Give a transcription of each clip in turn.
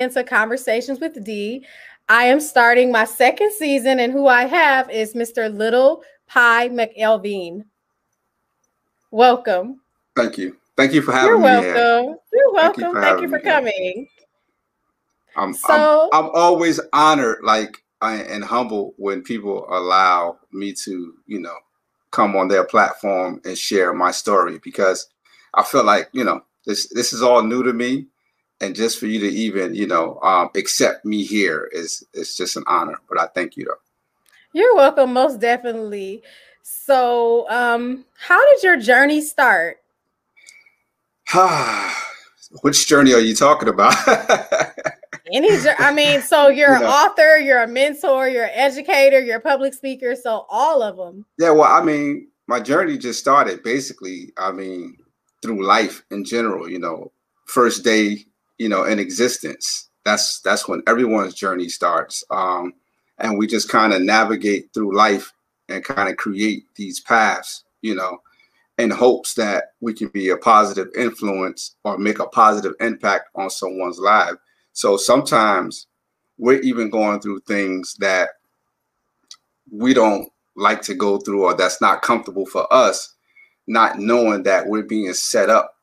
into Conversations with D. I am starting my second season, and who I have is Mr. Little Pie McElveen. Welcome. Thank you. Thank you for having You're me. welcome. Here. You're welcome. Thank you for, Thank you for coming. I'm, So- I'm I'm always honored, like I, and humble when people allow me to, you know, come on their platform and share my story because I feel like you know this this is all new to me, and just for you to even you know um, accept me here is is just an honor. But I thank you though. You're welcome, most definitely. So, um, how did your journey start? Which journey are you talking about? Any, I mean, so you're You an author, you're a mentor, you're an educator, you're a public speaker, so all of them. Yeah, well, I mean, my journey just started basically, I mean, through life in general, you know, first day, you know, in existence. That's that's when everyone's journey starts. Um, and we just kind of navigate through life and kind of create these paths, you know, in hopes that we can be a positive influence or make a positive impact on someone's life. So sometimes we're even going through things that we don't like to go through or that's not comfortable for us, not knowing that we're being set up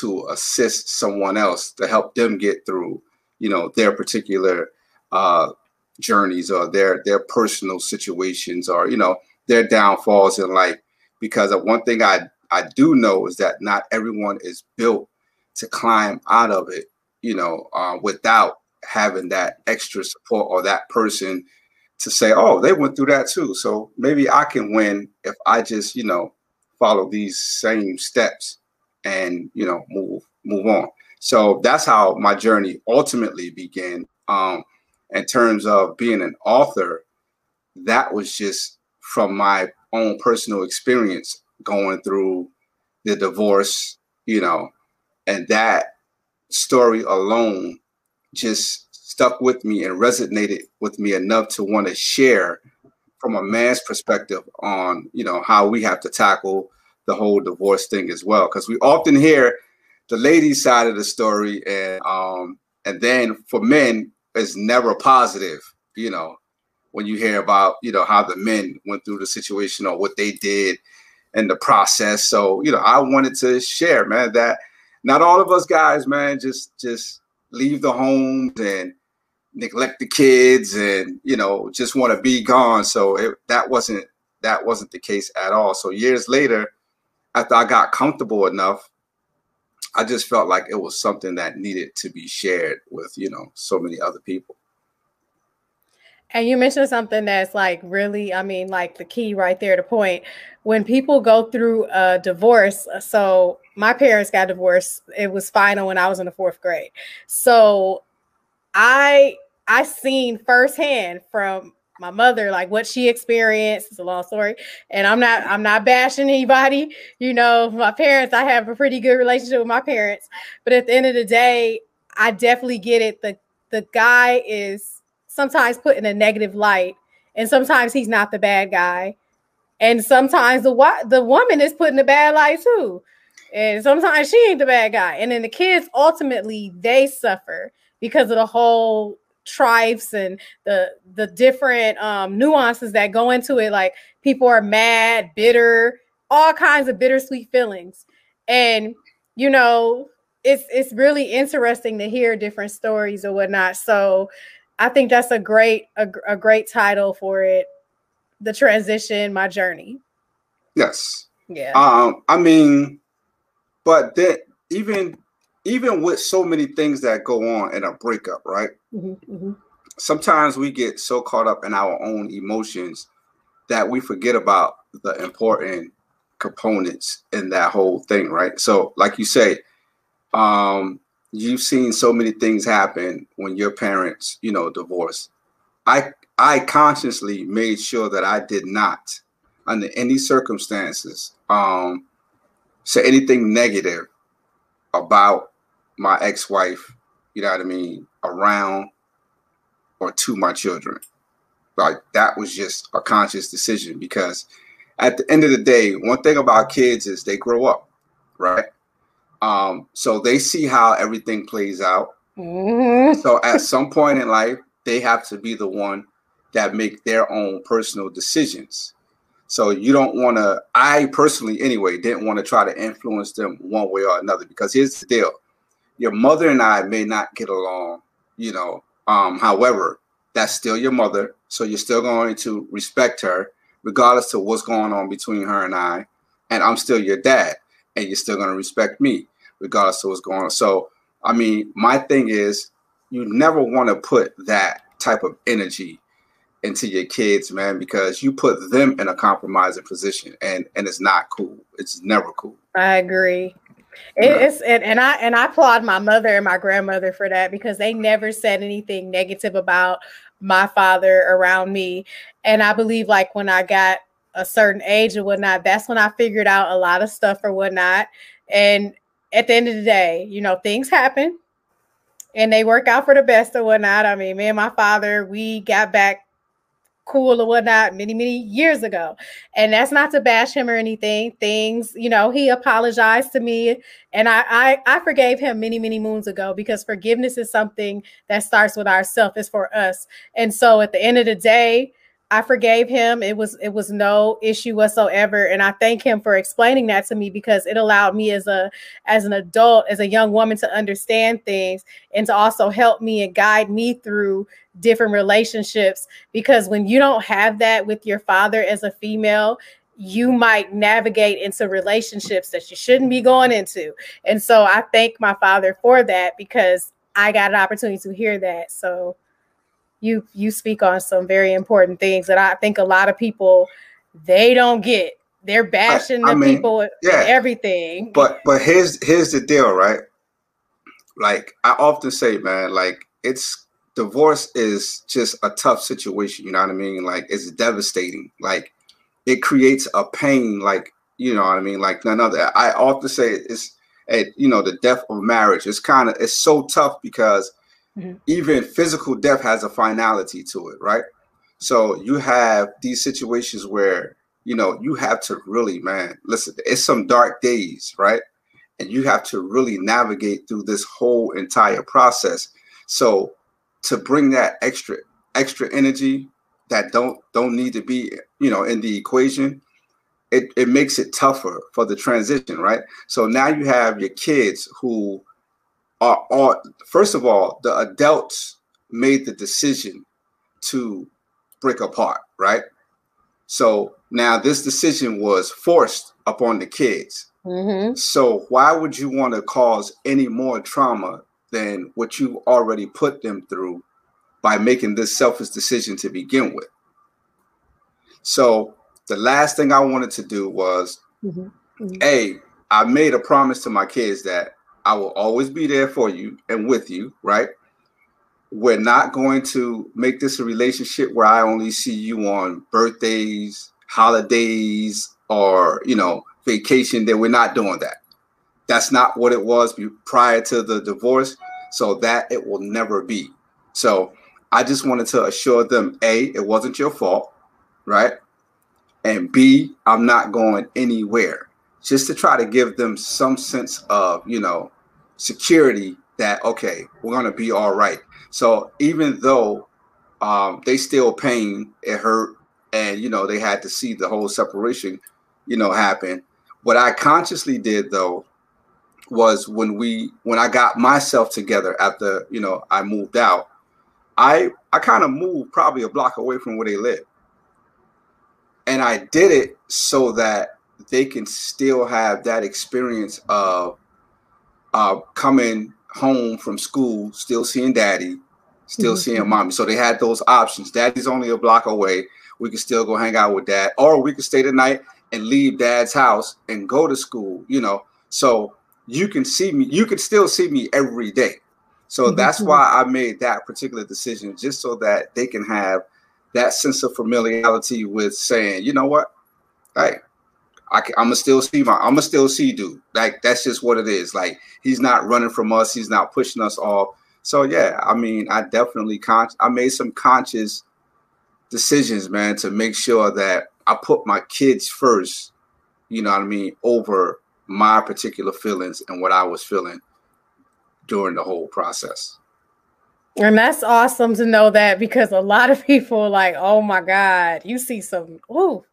to assist someone else to help them get through, you know, their particular uh, journeys or their their personal situations or you know their downfalls in life. Because one thing I I do know is that not everyone is built to climb out of it, you know, uh, without having that extra support or that person to say, oh, they went through that too. So maybe I can win if I just, you know, follow these same steps and, you know, move move on. So that's how my journey ultimately began. Um, in terms of being an author, that was just from my own personal experience going through the divorce, you know, and that story alone just stuck with me and resonated with me enough to want to share from a man's perspective on you know how we have to tackle the whole divorce thing as well. Because we often hear the ladies side of the story and um and then for men it's never positive you know when you hear about you know how the men went through the situation or what they did in the process. So you know i wanted to share man that not all of us guys man just just leave the homes and neglect the kids and you know just want to be gone. So it, that wasn't that wasn't the case at all. So years later after i got comfortable enough i just felt like it was something that needed to be shared with you know so many other people And you mentioned something that's like really, I mean, like the key right there, the point. When people go through a divorce, so my parents got divorced. It was final when I was in the fourth grade. So I I seen firsthand from my mother like what she experienced. It's a long story. And I'm not I'm not bashing anybody. You know, my parents, I have a pretty good relationship with my parents. But at the end of the day, I definitely get it. The the guy is sometimes put in a negative light, and sometimes he's not the bad guy, and sometimes the the woman is put in a bad light too, and sometimes she ain't the bad guy, and then the kids ultimately they suffer because of the whole tribes and the the different um, nuances that go into it. Like people are mad, bitter, all kinds of bittersweet feelings, and you know it's it's really interesting to hear different stories or whatnot. So I think that's a great a, a great title for it. The transition, my journey. yes Yeah. um i mean but that even even with so many things that go on in a breakup right? Mhm, mhm. sometimes we get so caught up in our own emotions that we forget about the important components in that whole thing right? So like you say um you've seen so many things happen when your parents you know divorce. I i consciously made sure that i did not under any circumstances um say anything negative about my ex-wife you know what i mean around or to my children. Like that was just a conscious decision because at the end of the day, one thing about kids is they grow up, right? Um, so they see how everything plays out Mm-hmm. So at some point in life, they have to be the one that make their own personal decisions. So you don't want to. I personally, anyway, didn't want to try to influence them one way or another because here's the deal: your mother and I may not get along, you know. Um, however, that's still your mother, so you're still going to respect her, regardless of what's going on between her and I. And I'm still your dad, and you're still going to respect me, regardless of what's going on. So, I mean, my thing is, you never want to put that type of energy into your kids, man, because you put them in a compromising position, and and it's not cool. It's never cool. I agree. It, it's and, and I and I applaud my mother and my grandmother for that because they never said anything negative about my father around me. And I believe like when I got a certain age and whatnot, that's when I figured out a lot of stuff or whatnot. And at the end of the day, you know, things happen and they work out for the best or whatnot. I mean, me and my father, we got back cool or whatnot many many years ago. And that's not to bash him or anything. Things you know he apologized to me and I, I i forgave him many many moons ago because forgiveness is something that starts with ourself it's for us. And so at the end of the day I forgave him. It was it was no issue whatsoever, and I thank him for explaining that to me because it allowed me as a as an adult, as a young woman, to understand things and to also help me and guide me through different relationships. Because when you don't have that with your father as a female, you might navigate into relationships that you shouldn't be going into. And so I thank my father for that because I got an opportunity to hear that. So you you speak on some very important things that I think a lot of people they don't get. They're bashing I, I the mean, people yeah. everything. But but here's here's the deal, right? Like I often say, man, like it's divorce is just a tough situation, you know what I mean? Like it's devastating. Like it creates a pain like you know what I mean? Like none other. I often say it's you know the death of marriage. It's kind of it's so tough because Mm-hmm. Even physical death has a finality to it, right? So you have these situations where you know you have to really, man, listen. It's some dark days, right? And you have to really navigate through this whole entire process. So to bring that extra extra energy that don't don't need to be you know in the equation it, it makes it tougher for the transition right so now you have your kids who are, are first of all, the adults made the decision to break apart, right? So now this decision was forced upon the kids. Mm-hmm. So why would you want to cause any more trauma than what you already put them through by making this selfish decision to begin with? So the last thing I wanted to do was, mm-hmm. Mm-hmm. a, I made a promise to my kids that I will always be there for you and with you, right? We're not going to make this a relationship where I only see you on birthdays, holidays, or, you know, vacation. That we're not doing that. That's not what it was prior to the divorce. So that it will never be. So I just wanted to assure them A, it wasn't your fault, right? And B, I'm not going anywhere. Just to try to give them some sense of, you know, security that okay, we're gonna be all right. So even though um, they still pain, it hurt, and you know they had to see the whole separation, you know, happen. What I consciously did though was when we when I got myself together after you know I moved out, I I kind of moved probably a block away from where they live, and I did it so that they can still have that experience of uh, coming home from school, still seeing daddy, still mm-hmm. seeing mommy. So they had those options. Daddy's only a block away. We could still go hang out with dad, or we could stay the night and leave dad's house and go to school, you know. So you can see me, you can still see me every day. So mm-hmm. that's why I made that particular decision, just so that they can have that sense of familiarity with saying, you know what, hey, I am gonna still see my I'm gonna still see dude. Like that's just what it is. Like he's not running from us. He's not pushing us off. So yeah, I mean, I definitely con- I made some conscious decisions, man, to make sure that I put my kids first. You know what I mean over my particular feelings and what I was feeling during the whole process. And that's awesome to know that because a lot of people like, oh my God, you see some ooh,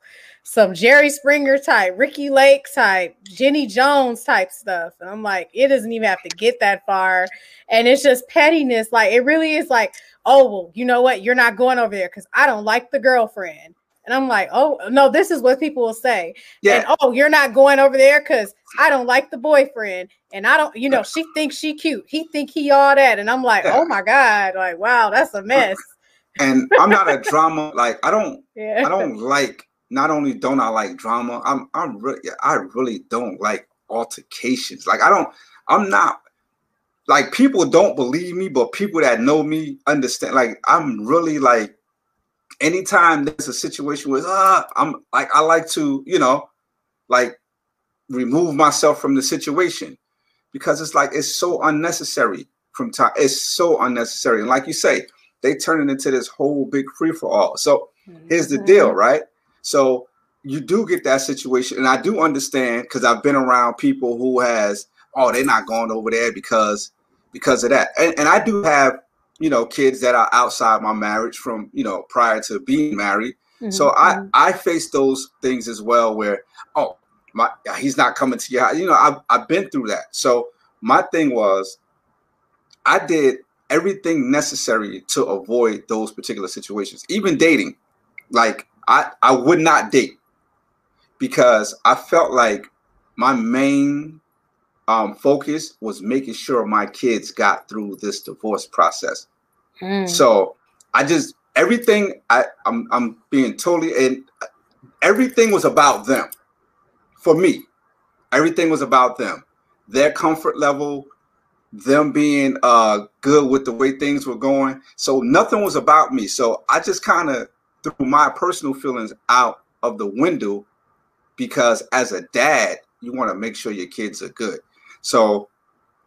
some Jerry Springer type, Ricki Lake type, Jenny Jones type stuff. And I'm like, it doesn't even have to get that far. And it's just pettiness. Like it really is like, oh well, you know what? You're not going over there because I don't like the girlfriend. And I'm like, oh no, this is what people will say. Yeah. And oh, you're not going over there because I don't like the boyfriend. And I don't, you know, she thinks she cute. He think he all that. And I'm like, oh my God, like, wow, that's a mess. And I'm not a drama, like I don't yeah. I don't like not only don't I like drama, I'm I'm really I really don't like altercations. Like I don't, I'm not like people don't believe me, but people that know me understand. Like I'm really like anytime there's a situation where uh, I'm like I like to, you know, like remove myself from the situation because it's like it's so unnecessary from time. It's so unnecessary. And like you say, they turn it into this whole big free for all. So here's the deal, mm-hmm. right? So you do get that situation, and I do understand because I've been around people who has, oh, they're not going over there because because of that, and, and I do have you know kids that are outside my marriage from you know prior to being married. Mm-hmm. So I mm-hmm. I face those things as well where oh my he's not coming to your house. You know I've I've been through that. So my thing was I did everything necessary to avoid those particular situations, even dating. Like I I would not date because I felt like my main um, focus was making sure my kids got through this divorce process. Mm. So I just everything I I'm I'm being totally and everything was about them. For me, everything was about them, their comfort level, them being uh good with the way things were going. So nothing was about me. So I just kind of threw my personal feelings out of the window because as a dad, you want to make sure your kids are good. So,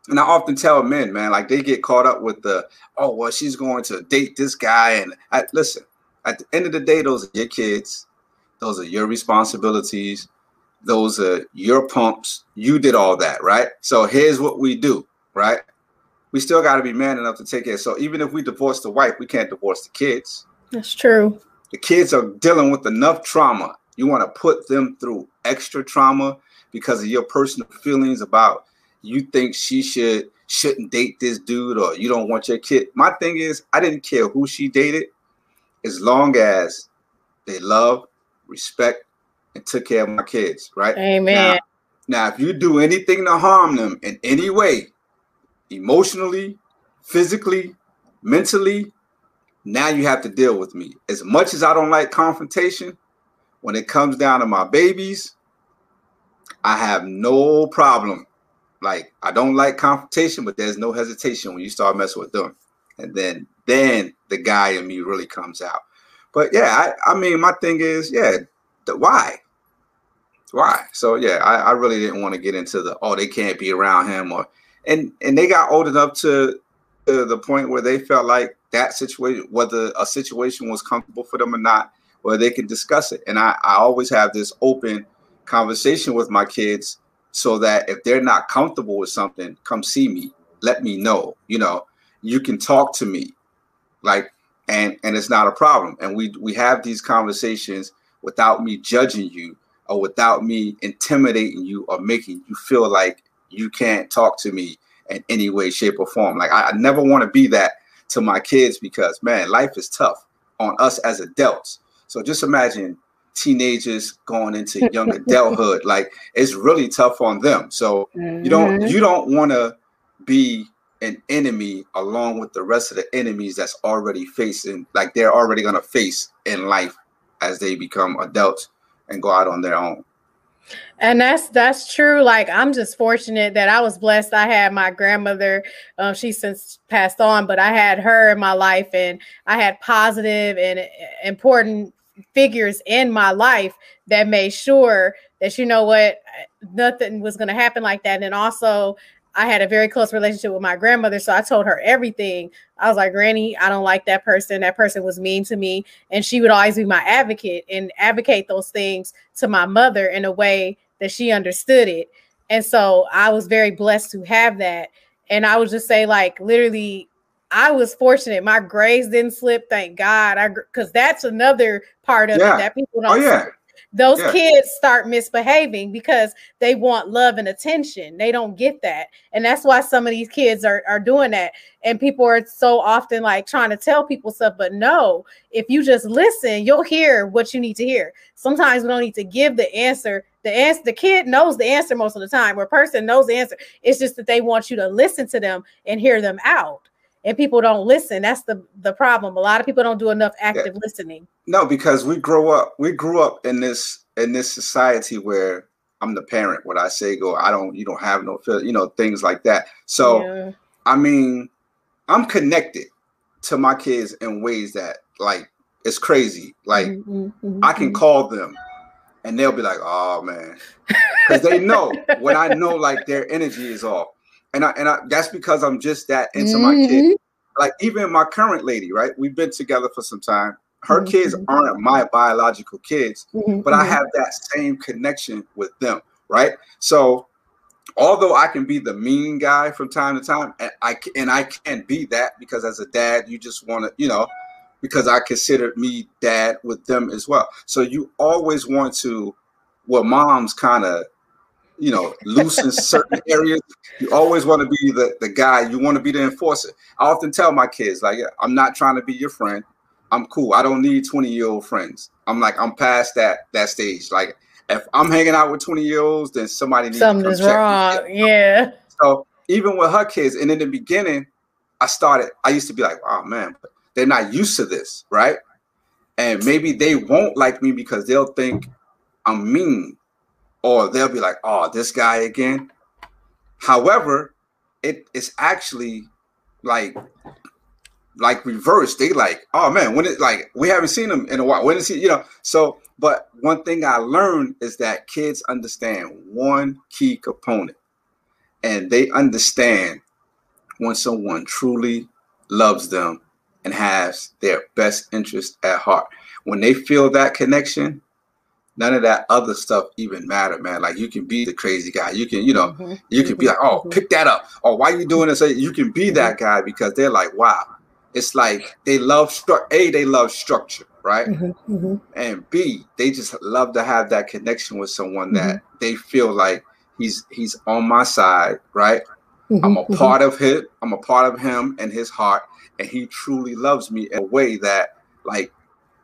and I often tell men, man, like they get caught up with the, oh, well, she's going to date this guy. And I, listen, at the end of the day, those are your kids. Those are your responsibilities. Those are your pumps. You did all that, right? So here's what we do, right? We still got to be man enough to take care. So even if we divorce the wife, we can't divorce the kids. That's true. The kids are dealing with enough trauma. You want to put them through extra trauma because of your personal feelings about you think she should shouldn't date this dude or you don't want your kid. My thing is, I didn't care who she dated as long as they love, respect, and took care of my kids, right? Amen. Now, now, if you do anything to harm them in any way, emotionally, physically, mentally, now you have to deal with me. As much as I don't like confrontation, when it comes down to my babies, I have no problem. Like I don't like confrontation, but there's no hesitation when you start messing with them. And then then the guy in me really comes out. But yeah, I, I mean my thing is, yeah, the, why? Why? So yeah, I, I really didn't want to get into the oh they can't be around him or and and they got old enough to, to the point where they felt like that situation, whether a situation was comfortable for them or not, where they can discuss it. And I, I always have this open conversation with my kids so that if they're not comfortable with something, come see me. Let me know. You know, you can talk to me. Like, and and it's not a problem. And we we have these conversations without me judging you or without me intimidating you or making you feel like you can't talk to me in any way, shape, or form. Like I, I never want to be that to my kids because man, life is tough on us as adults. So just imagine teenagers going into young adulthood. Like it's really tough on them. So mm-hmm. you don't mm-hmm. you don't want to be an enemy along with the rest of the enemies that's already facing like they're already going to face in life as they become adults and go out on their own. And that's that's true. Like I'm just fortunate that I was blessed. I had my grandmother. Um, she's since passed on, but I had her in my life, and I had positive and important figures in my life that made sure that you know what nothing was going to happen like that. And also, I had a very close relationship with my grandmother, so I told her everything. I was like, "Granny, I don't like that person. That person was mean to me," and she would always be my advocate and advocate those things to my mother in a way that she understood it. And so I was very blessed to have that. And I would just say, like, literally, I was fortunate. My grades didn't slip, thank God. I because that's another part of Yeah. it that people Oh don't. Oh yeah. Those Yeah. kids start misbehaving because they want love and attention. They don't get that, and that's why some of these kids are are doing that. And people are so often like trying to tell people stuff, but no, if you just listen, you'll hear what you need to hear. Sometimes we don't need to give the answer. The answer, the kid knows the answer most of the time, or person knows the answer. It's just that they want you to listen to them and hear them out. And people don't listen. That's the the problem. A lot of people don't do enough active listening. No, because we grow up, we grew up in this in this society where I'm the parent. What I say go, I don't, you don't have no you know, things like that. So Yeah. I mean, I'm connected to my kids in ways that like it's crazy. Like Mhm, mhm, I can mhm. call them and they'll be like, oh man. Because they know when I know like their energy is off. And I and I that's because I'm just that into my Mm-hmm. kid. Like even my current lady, right? We've been together for some time. Her Mhm, kids aren't my biological kids, Mhm, but I mhm. have that same connection with them, right? So although I can be the mean guy from time to time, and I and I can be that because as a dad, you just want to, you know, because I consider me dad with them as well. So you always want to, well, moms kind of, you know, loosen certain areas. You always want to be the the guy. You want to be the enforcer. I often tell my kids, like, I'm not trying to be your friend. I'm cool. I don't need 20 year old friends. I'm like, I'm past that that stage. Like, if I'm hanging out with 20 year olds, then somebody needs Something to come is check me. wrong. Yeah. So even with her kids, and in the beginning, I started, I used to be like, oh man, but they're not used to this, right? And maybe they won't like me because they'll think I'm mean, or they'll be like, oh, this guy again. However, it is actually like like reverse. They like, oh man, when it like we haven't seen him in a while. When is he, you know? So, but one thing I learned is that kids understand one key component and they understand when someone truly loves them and has their best interest at heart. When they feel that connection, none of that other stuff even matter, man. Like you can be the crazy guy. You can, you know, Mhm, you can be like, oh, mhm. pick that up. Or why you doing this? You can be that guy because they're like, wow. It's like they love stru- A, they love structure, right? Mhm, mhm. and B, they just love to have that connection with someone Mm-hmm. that they feel like he's he's on my side, right? I'm a part of him. I'm a part of him and his heart, and he truly loves me in a way that like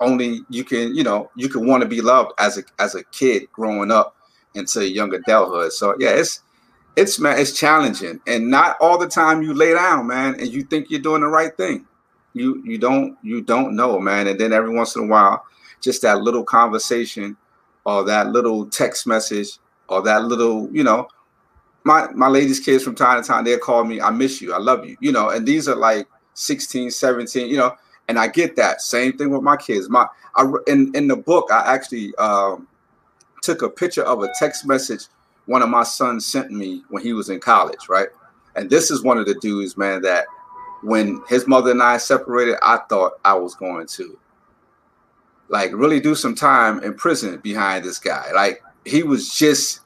only you can, you know, you can want to be loved as a as a kid growing up into young adulthood. So yeah, it's it's man, it's challenging, and not all the time you lay down, man, and you think you're doing the right thing. You you don't you don't know, man, and then every once in a while, just that little conversation, or that little text message, or that little, you know, my my ladies kids from time to time they'll call me i miss you i love you you know and these are like 16 17 you know and i get that. Same thing with my kids. My i in in the book i actually um took a picture of a text message one of my sons sent me when he was in college right? And this is one of the dudes man that when his mother and i separated i thought i was going to like really do some time in prison behind this guy. Like he was just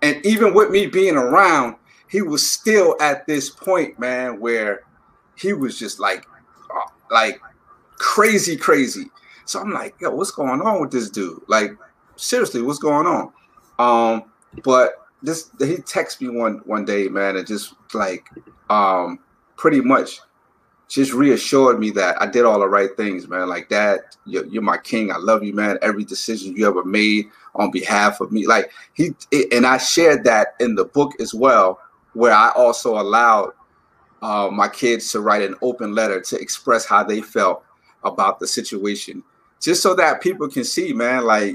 and even with me being around, he was still at this point, man, where he was just like, uh, like crazy, crazy. So I'm like, yo, what's going on with this dude? Like, seriously, what's going on? Um, but this he texted me one one day, man, and just like um pretty much just reassured me that I did all the right things, man. Like that, you're, you're my king. I love you, man. Every decision you ever made on behalf of me, like he and I shared that in the book as well, where I also allowed uh, my kids to write an open letter to express how they felt about the situation, just so that people can see, man. Like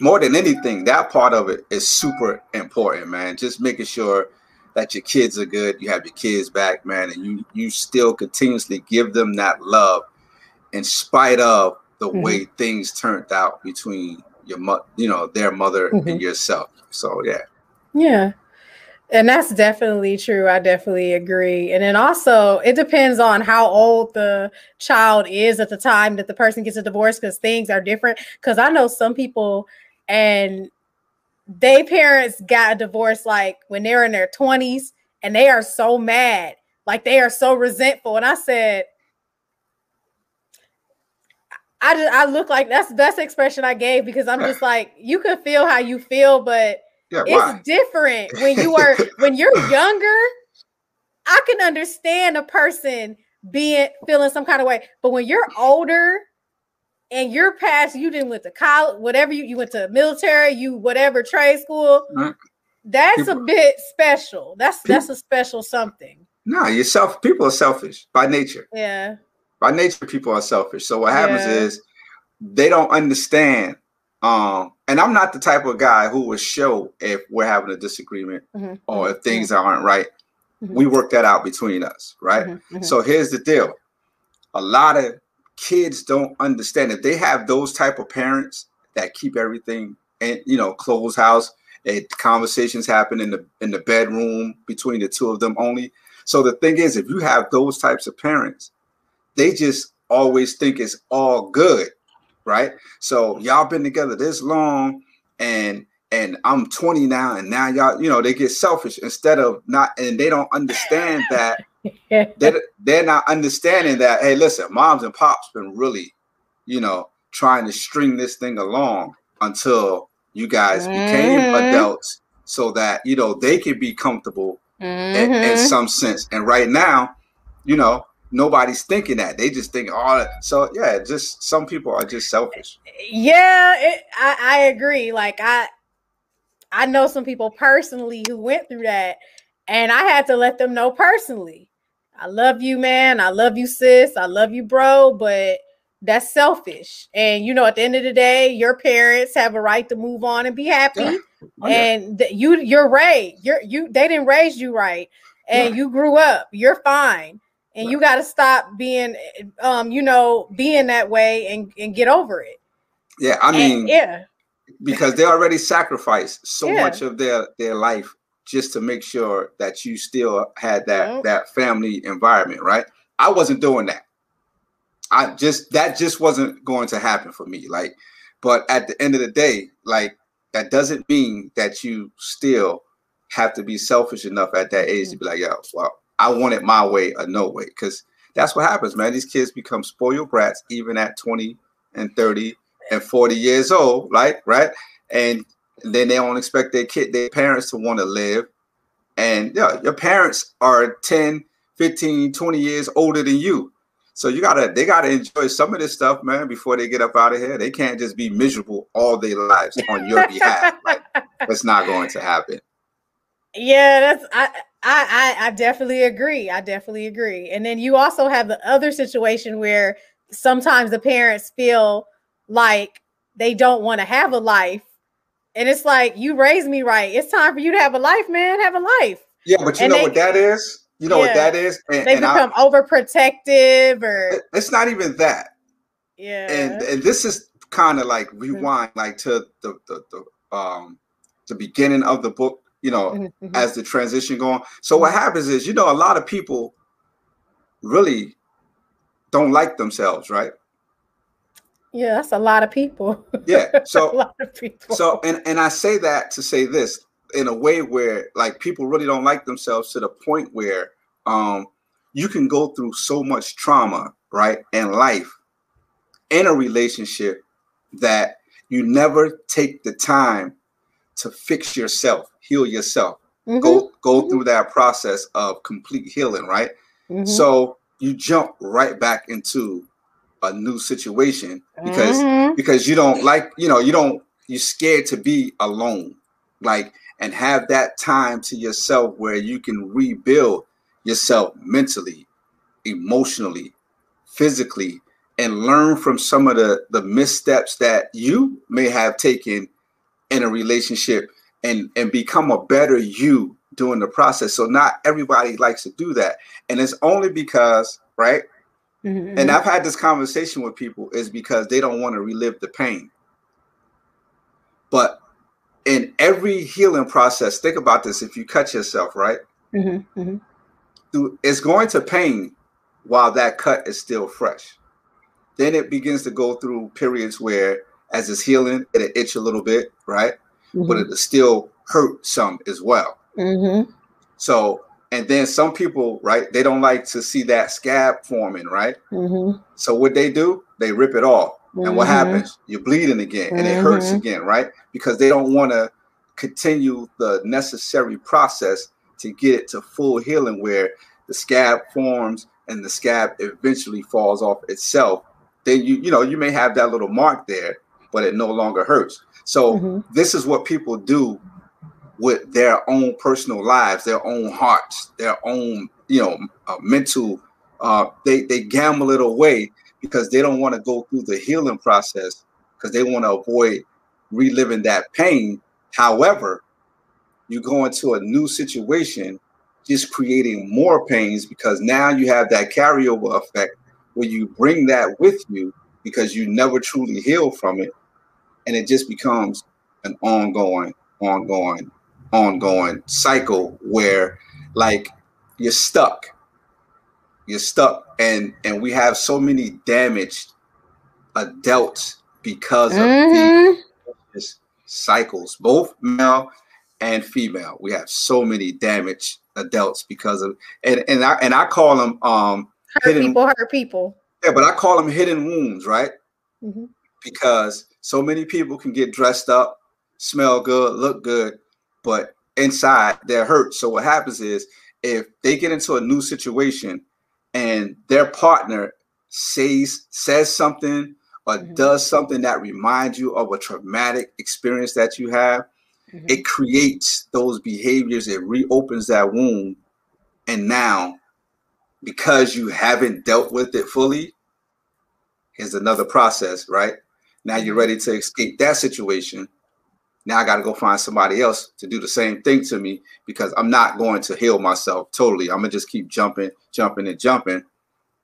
more than anything, that part of it is super important, man. Just making sure that your kids are good, you have your kids back, man, and you you still continuously give them that love in spite of the Mhm. way things turned out between your mother, you know, their mother Mhm. and yourself. So yeah. Yeah. And that's definitely true. I definitely agree. And then also, it depends on how old the child is at the time that the person gets a divorce because things are different. Because I know some people and they parents got a divorce like when they're in their 20s and they are so mad. like they are so resentful. And I said, I just I look like that's the best expression I gave because I'm just like you can feel how you feel, but yeah, it's why? different when you are when you're younger. I can understand a person being feeling some kind of way, but when you're older and you're past, you didn't went to college, whatever you you went to military, you whatever trade school. Mm-hmm. That's people, a bit special. That's people, that's a special something. No, yourself. People are selfish by nature. Yeah by nature people are selfish so what happens yeah. is they don't understand um and i'm not the type of guy who will show if we're having a disagreement mm-hmm. or mm-hmm. if things mm-hmm. aren't right mm-hmm. we work that out between us right mm-hmm. Mm-hmm. so here's the deal a lot of kids don't understand if they have those type of parents that keep everything and you know closed house and conversations happen in the in the bedroom between the two of them only so the thing is if you have those types of parents they just always think it's all good, right? So y'all been together this long, and and I'm 20 now, and now y'all, you know, they get selfish instead of not, and they don't understand that they're, they're not understanding that. Hey, listen, moms and pops been really, you know, trying to string this thing along until you guys mm-hmm. became adults, so that you know they can be comfortable mm-hmm. in, in mm-hmm. some sense. And right now, you know, nobody's thinking that. They just think oh, so yeah, just some people are just selfish. Yeah, it, I, I agree. Like I I know some people personally who went through that and I had to let them know personally. I love you, man. I love you, sis. I love you, bro, but that's selfish. And you know, at the end of the day, your parents have a right to move on and be happy. Yeah. Oh, and th- you you're right. You're you they didn't raise you right. And yeah. you grew up. You're fine and you got to stop being um you know being that way and, and get over it yeah i mean and, yeah because they already sacrificed so yeah. much of their their life just to make sure that you still had that nope. that family environment right i wasn't doing that i just that just wasn't going to happen for me like but at the end of the day like that doesn't mean that you still have to be selfish enough at that age mm-hmm. to be like yo well I want it my way or no way. Because that's what happens, man. These kids become spoiled brats even at 20 and 30 and 40 years old, right? Right. And then they don't expect their kid, their parents to want to live. And yeah, your parents are 10, 15, 20 years older than you. So you gotta they gotta enjoy some of this stuff, man, before they get up out of here. They can't just be miserable all their lives on your behalf. Like that's not going to happen. Yeah, that's I I, I I definitely agree. I definitely agree. And then you also have the other situation where sometimes the parents feel like they don't want to have a life. And it's like, you raised me right. It's time for you to have a life, man. Have a life. Yeah, but you and know they, what that is? You know yeah, what that is? And, they become I, overprotective or it's not even that. Yeah. And and this is kind of like mm-hmm. rewind like to the, the the um the beginning of the book you know, mm-hmm, mm-hmm. as the transition going. So what mm-hmm. happens is, you know, a lot of people really don't like themselves, right? Yeah, that's a lot of people. Yeah. So a lot of people. So and and I say that to say this in a way where like people really don't like themselves to the point where um you can go through so much trauma, right, in life in a relationship that you never take the time to fix yourself heal yourself. Mm-hmm. Go go mm-hmm. through that process of complete healing, right? Mm-hmm. So you jump right back into a new situation because mm-hmm. because you don't like, you know, you don't you're scared to be alone. Like and have that time to yourself where you can rebuild yourself mentally, emotionally, physically, and learn from some of the the missteps that you may have taken in a relationship and and become a better you during the process. So not everybody likes to do that, and it's only because right. Mm-hmm. And I've had this conversation with people is because they don't want to relive the pain. But in every healing process, think about this: if you cut yourself, right, mm-hmm. Mm-hmm. it's going to pain while that cut is still fresh. Then it begins to go through periods where, as it's healing, it'll itch a little bit, right? Mm-hmm. but it still hurt some as well. Mm-hmm. So and then some people, right, they don't like to see that scab forming, right? Mm-hmm. So what they do, they rip it off. And what mm-hmm. happens? You're bleeding again and it hurts mm-hmm. again, right? Because they don't want to continue the necessary process to get it to full healing where the scab forms and the scab eventually falls off itself. Then you, you know, you may have that little mark there, but it no longer hurts. So mm-hmm. this is what people do with their own personal lives, their own hearts, their own, you know, uh, mental. Uh, they they gamble it away because they don't want to go through the healing process because they want to avoid reliving that pain. However, you go into a new situation, just creating more pains because now you have that carryover effect where you bring that with you because you never truly heal from it, and it just becomes an ongoing, ongoing ongoing cycle where like you're stuck you're stuck and and we have so many damaged adults because mm-hmm. of these cycles both male and female we have so many damaged adults because of and and i and i call them um hurt hidden, people hurt people yeah but i call them hidden wounds right mm-hmm. because so many people can get dressed up smell good look good but inside they're hurt. So what happens is if they get into a new situation and their partner says says something or mm-hmm. does something that reminds you of a traumatic experience that you have, mm-hmm. it creates those behaviors, it reopens that wound. And now, because you haven't dealt with it fully, here's another process, right? Now you're ready to escape that situation now I got to go find somebody else to do the same thing to me because I'm not going to heal myself totally. I'm gonna just keep jumping, jumping, and jumping,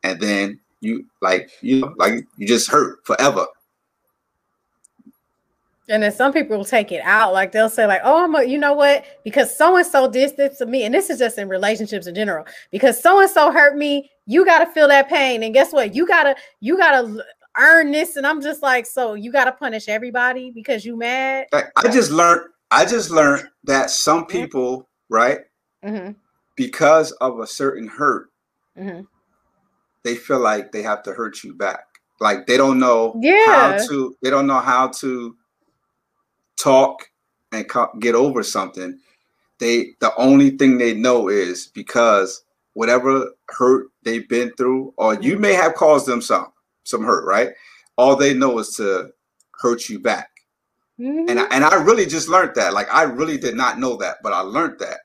and then you like you know like you just hurt forever. And then some people will take it out, like they'll say, like, "Oh, I'm a, you know what? Because so and so did this to me, and this is just in relationships in general. Because so and so hurt me, you got to feel that pain, and guess what? You gotta, you gotta earn this and i'm just like so you got to punish everybody because you mad i just learned i just learned that some mm-hmm. people right mm-hmm. because of a certain hurt mm-hmm. they feel like they have to hurt you back like they don't know yeah. how to they don't know how to talk and co- get over something they the only thing they know is because whatever hurt they've been through or you mm-hmm. may have caused them some some hurt, right? All they know is to hurt you back. Mm-hmm. And I, and I really just learned that. Like I really did not know that, but I learned that.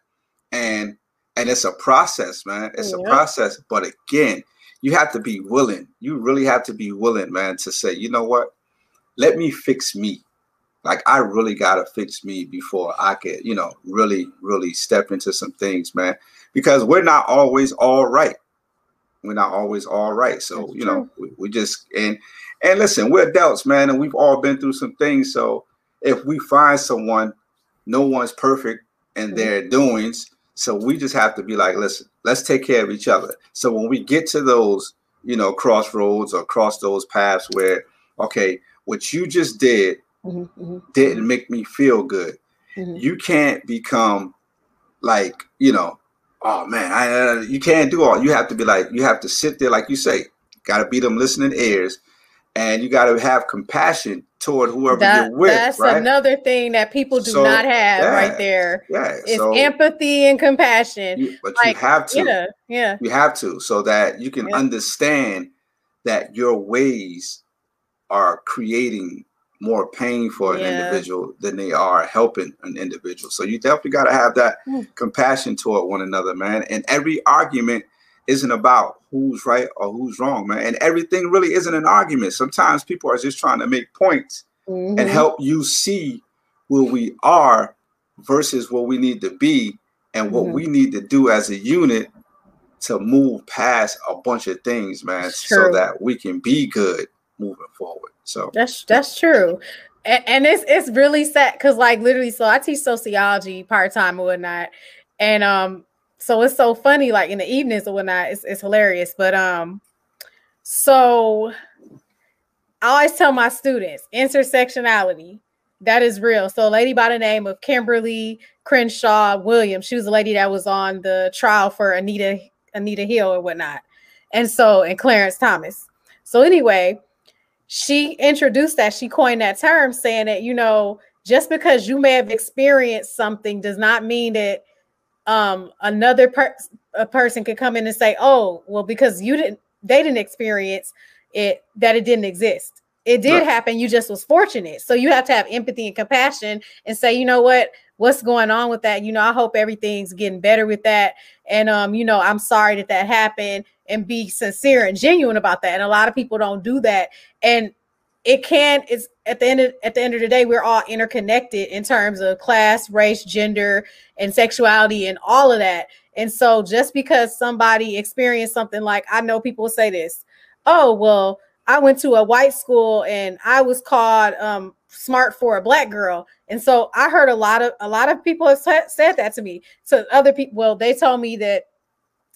And and it's a process, man. It's a process. But again, you have to be willing. You really have to be willing, man, to say, you know what? Let me fix me. Like I really gotta fix me before I could, you know, really, really step into some things, man. Because we're not always all right we're not always all right. So That's you true. know, we, we, just and and listen, we're adults, man, and we've all been through some things. So if we find someone, no one's perfect in their doings. So we just have to be like, listen, let's take care of each other. So when we get to those, you know, crossroads or cross those paths where, okay, what you just did mm-hmm, mm-hmm. didn't make me feel good. Mm-hmm. You can't become like, you know, oh man, I, uh, you can't do all. You have to be like, you have to sit there, like you say, got to be them listening ears, and you got to have compassion toward whoever that, you're with. That's right? another thing that people do so, not have yeah, right there. Yeah, it's so, empathy and compassion. You, but like, you have to. Yeah, yeah. You have to, so that you can yeah. understand that your ways are creating more pain for an yeah. individual than they are helping an individual. So you definitely got to have that mm. compassion toward one another, man. And every argument isn't about who's right or who's wrong, man. And everything really isn't an argument. Sometimes people are just trying to make points mm-hmm. and help you see where we are versus where we need to be and what mm-hmm. we need to do as a unit to move past a bunch of things, man, so that we can be good moving forward. So that's that's true. And, and it's it's really sad because like literally, so I teach sociology part time or whatnot, and um, so it's so funny like in the evenings or whatnot. It's it's hilarious, but um, so I always tell my students intersectionality That is real. So, a lady by the name of Kimberly Crenshaw Williams, she was a lady that was on the trial for Anita Anita Hill or whatnot, and so and Clarence Thomas. So anyway, she introduced that she coined that term, saying that you know just because you may have experienced something does not mean that um, another per- a person could come in and say, "Oh, well, because you didn't, they didn't experience it, that it didn't exist." It did right. happen. You just was fortunate. So you have to have empathy and compassion and say, you know what, what's going on with that? You know, I hope everything's getting better with that. And um, you know, I'm sorry that that happened and be sincere and genuine about that. And a lot of people don't do that. And it can it's at the end of at the end of the day we're all interconnected in terms of class race gender and sexuality and all of that and so just because somebody experienced something like i know people say this oh well I went to a white school and I was called um, smart for a black girl. And so I heard a lot of a lot of people have said that to me. So other people, well, they told me that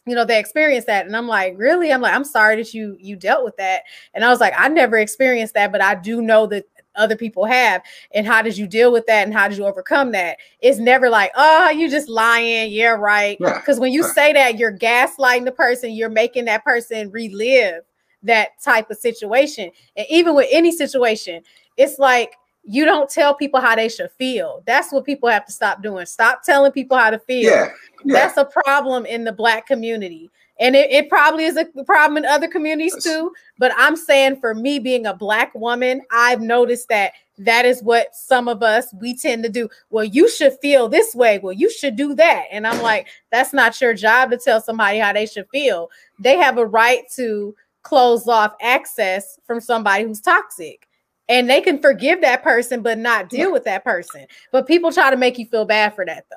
you know they experienced that and i'm like really? I'm like i'm sorry that you you dealt with that. And i was like i never experienced that but i do know that other people have and how did you deal with that and how did you overcome that? It's never like oh you just lying. Yeah right. Because yeah. when you say that you're gaslighting the person you're making that person relive that type of situation. And even with any situation, it's like you don't tell people how they should feel. That's what people have to stop doing. Stop telling people how to feel. Yeah, yeah. That's a problem in the black community. And it, it, probably is a problem in other communities too. But I'm saying for me being a black woman, I've noticed that that is what some of us we tend to do. Well, you should feel this way. Well, you should do that. And I'm like, that's not your job to tell somebody how they should feel. They have a right to close off access from somebody who's toxic. And they can forgive that person, but not deal with that person. But people try to make you feel bad for that, though.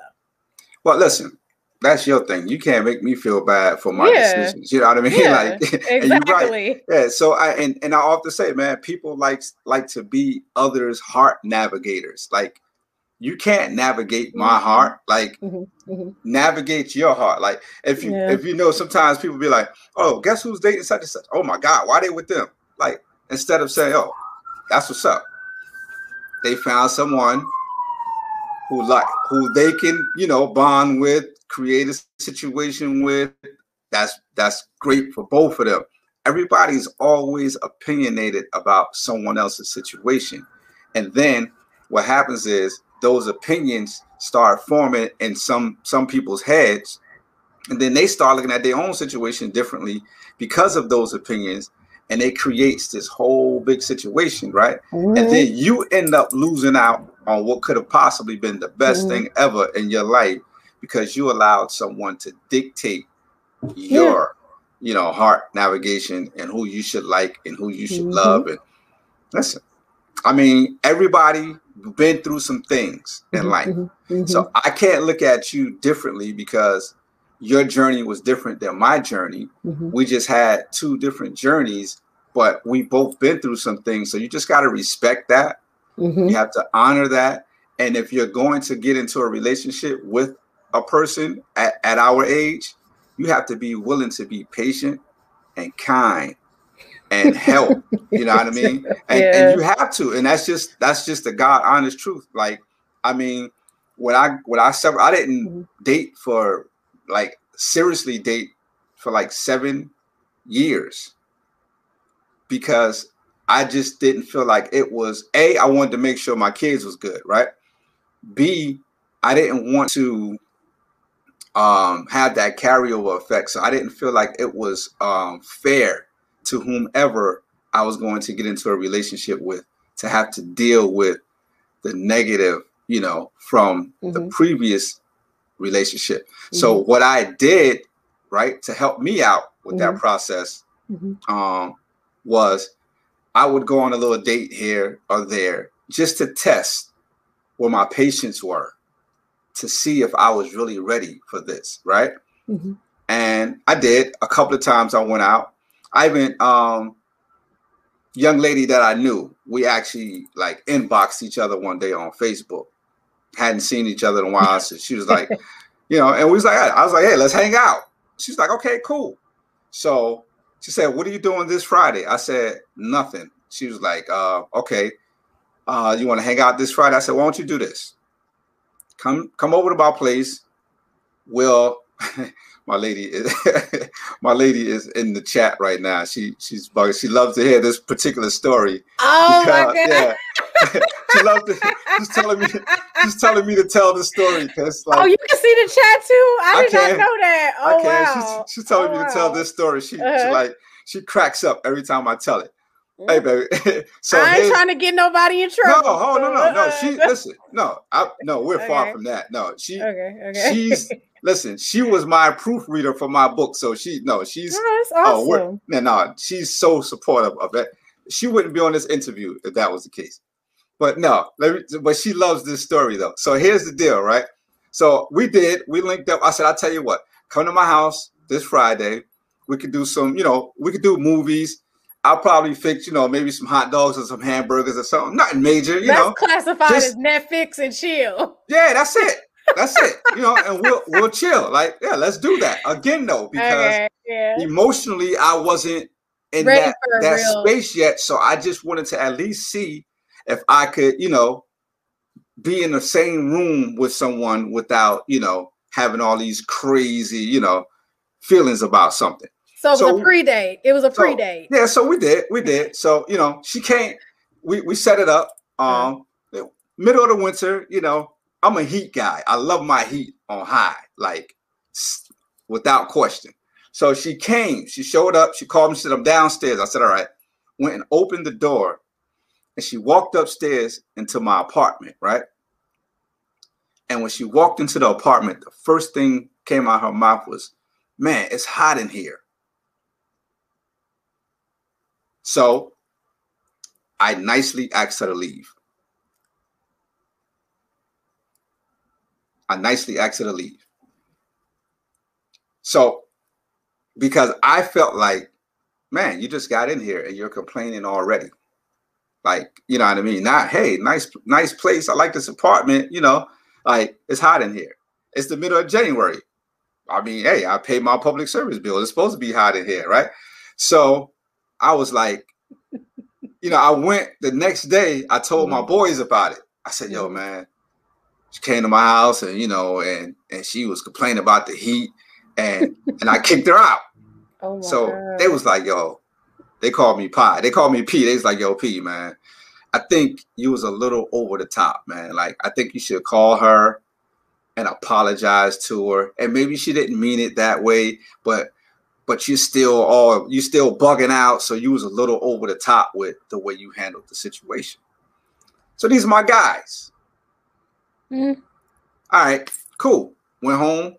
Well, listen, that's your thing. You can't make me feel bad for my yeah. decisions. You know what I mean? Yeah, like exactly. Right. Yeah. So I and, and I often say, man, people like like to be others' heart navigators. Like you can't navigate my mm-hmm. heart like mm-hmm. Mm-hmm. navigate your heart like if you yeah. if you know sometimes people be like oh guess who's dating such and such oh my god why are they with them like instead of saying oh that's what's up. They found someone who like who they can you know bond with create a situation with. That's that's great for both of them. Everybody's always opinionated about someone else's situation. And then what happens is those opinions start forming in some some people's heads. And then they start looking at their own situation differently because of those opinions and it creates this whole big situation right mm-hmm. and then you end up losing out on what could have possibly been the best mm-hmm. thing ever in your life because you allowed someone to dictate your yeah. you know heart navigation and who you should like and who you should mm-hmm. love and listen i mean everybody been through some things in mm-hmm, life. Mm-hmm, mm-hmm. So I can't look at you differently because your journey was different than my journey. Mm-hmm. We just had two different journeys, but we both been through some things. So you just got to respect that. Mm-hmm. You have to honor that. And if you're going to get into a relationship with a person at, at our age, you have to be willing to be patient and kind and help. you know what I mean? And, yeah. and you have to, and that's just that's just the God honest truth. Like, I mean, when I when I several, I didn't mm-hmm. date for like seriously date for like seven years because I just didn't feel like it was a. I wanted to make sure my kids was good, right? B. I didn't want to um, have that carryover effect, so I didn't feel like it was um, fair to whomever I was going to get into a relationship with to have to deal with the negative, you know, from mm-hmm. the previous relationship. Mm-hmm. So what I did, right, to help me out with mm-hmm. that process, mm-hmm. um, was I would go on a little date here or there just to test where my patience were to see if I was really ready for this, right? Mm-hmm. And I did. A couple of times I went out I even um young lady that I knew, we actually like inboxed each other one day on Facebook. Hadn't seen each other in a while. So she was like, you know, and we was like, I was like, hey, let's hang out. She's like, okay, cool. So she said, What are you doing this Friday? I said, Nothing. She was like, uh, okay. uh, you want to hang out this Friday? I said, why don't you do this? Come come over to my place. We'll my lady is my lady is in the chat right now. She she's she loves to hear this particular story. Oh because, my god! Yeah, she loves to. She's telling me. She's telling me to tell the story because. Like, oh, you can see the chat too. I, I did can, not know that. Oh I can. Wow. She's, she's telling oh, me to tell this story. She, uh-huh. she like she cracks up every time I tell it. Hey, baby. so I ain't trying to get nobody in trouble. No, oh, no, no, no. She listen. No, I no. We're okay. far from that. No, she. Okay. Okay. She's listen. She was my proofreader for my book, so she no. She's. Oh, awesome. Oh, no, no. She's so supportive of it. She wouldn't be on this interview if that was the case. But no, let me, but she loves this story though. So here's the deal, right? So we did. We linked up. I said, I'll tell you what. Come to my house this Friday. We could do some. You know, we could do movies I'll probably fix, you know, maybe some hot dogs or some hamburgers or something. Nothing major, you that's know. classified just, as Netflix and chill. Yeah, that's it. That's it. You know, and we'll we'll chill. Like, yeah, let's do that again, though, because okay, yeah. emotionally I wasn't in Ready that that real. space yet. So I just wanted to at least see if I could, you know, be in the same room with someone without, you know, having all these crazy, you know, feelings about something. So it was a pre-date. It was a pre-date. So, yeah, so we did. We did. So, you know, she came, we we set it up. Um middle of the winter, you know, I'm a heat guy. I love my heat on high, like without question. So she came, she showed up, she called me, she said, I'm downstairs. I said, All right. Went and opened the door, and she walked upstairs into my apartment, right? And when she walked into the apartment, the first thing came out her mouth was, Man, it's hot in here. So I nicely asked her to leave. I nicely asked her to leave. So, because I felt like, man, you just got in here and you're complaining already. Like, you know what I mean? Not, hey, nice, nice place. I like this apartment. You know, like it's hot in here. It's the middle of January. I mean, hey, I pay my public service bill. It's supposed to be hot in here, right? So I was like, you know, I went the next day. I told my mm-hmm. boys about it. I said, "Yo, man, she came to my house, and you know, and and she was complaining about the heat, and and I kicked her out. Oh so God. they was like, "Yo," they called me Pie. They called me P. They was like, "Yo, P, man, I think you was a little over the top, man. Like, I think you should call her." and apologize to her. And maybe she didn't mean it that way, but but you still all you still bugging out. So you was a little over the top with the way you handled the situation. So these are my guys. Mm-hmm. All right, cool. Went home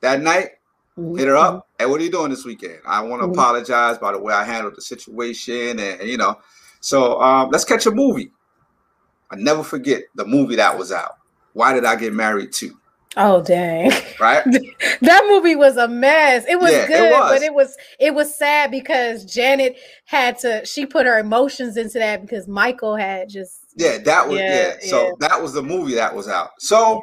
that night. Mm-hmm. Hit her up. Hey, what are you doing this weekend? I want to mm-hmm. apologize by the way I handled the situation, and, and you know. So um, let's catch a movie. I never forget the movie that was out. Why did I get married too? Oh dang! Right, that movie was a mess. It was yeah, good, it was. but it was it was sad because Janet had to. She put her emotions into that because Michael had just. Yeah, that was yeah. yeah. So that was the movie that was out. So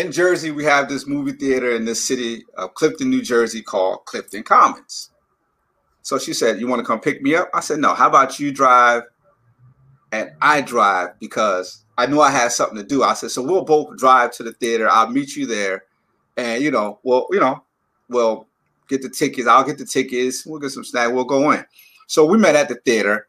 in Jersey, we have this movie theater in this city of Clifton, New Jersey, called Clifton Commons. So she said, "You want to come pick me up?" I said, "No. How about you drive, and I drive because." I knew I had something to do. I said, so we'll both drive to the theater. I'll meet you there, and you know, well, you know, we'll get the tickets. I'll get the tickets. We'll get some snack. We'll go in. So we met at the theater.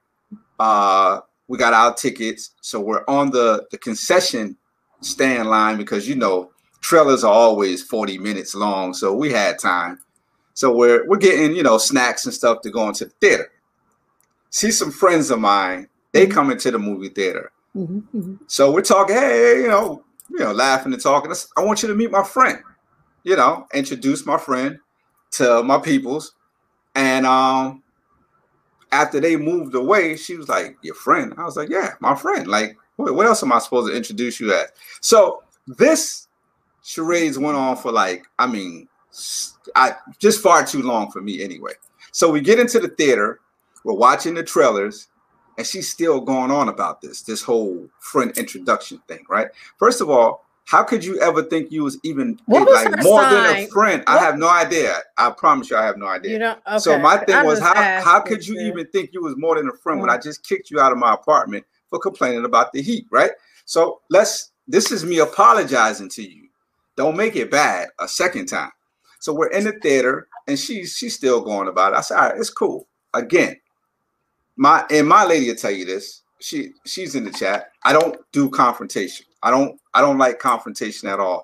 Uh, we got our tickets. So we're on the the concession stand line because you know trailers are always 40 minutes long. So we had time. So we're we're getting, you know, snacks and stuff to go into the theater. See some friends of mine, they mm-hmm. come into the movie theater. Mm-hmm, mm-hmm, So we're talking, hey, you know, you know, laughing and talking. I want you to meet my friend. You know, introduce my friend to my peoples. And um, after they moved away, she was like, "Your friend?" I was like, "Yeah, my friend." Like, what else am I supposed to introduce you as? So this charades went on for like, I mean, I just far too long for me anyway. So we get into the theater, we're watching the trailers, and she's still going on about this this whole friend introduction thing right first of all how could you ever think you was even what like was more sign? than a friend what? i have no idea i promise you i have no idea you know, okay. so my thing I was how, how could you even think you was more than a friend mm-hmm. when i just kicked you out of my apartment for complaining about the heat, right? So let's, this is me apologizing to you. Don't make it bad a second time. So we're in the theater and she's she's still going about it. I said, all right, it's cool. Again, my and my lady will tell you this. She she's in the chat. I don't do confrontation. I don't I don't like confrontation at all.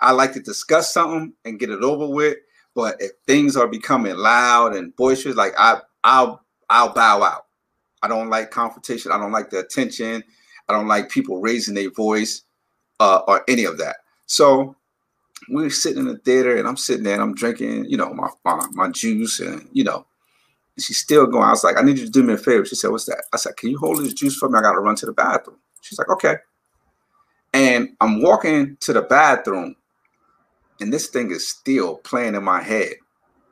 I like to discuss something and get it over with. But if things are becoming loud and boisterous, like I I'll I'll bow out. I don't like confrontation. I don't like the attention. I don't like people raising their voice uh, or any of that. So we are sitting in the theater and I'm sitting there and I'm drinking, you know, my, my, my juice and, you know, she's still going. I was like, I need you to do me a favor. She said, What's that? I said, Can you hold this juice for me? I got to run to the bathroom. She's like, Okay. And I'm walking to the bathroom and this thing is still playing in my head,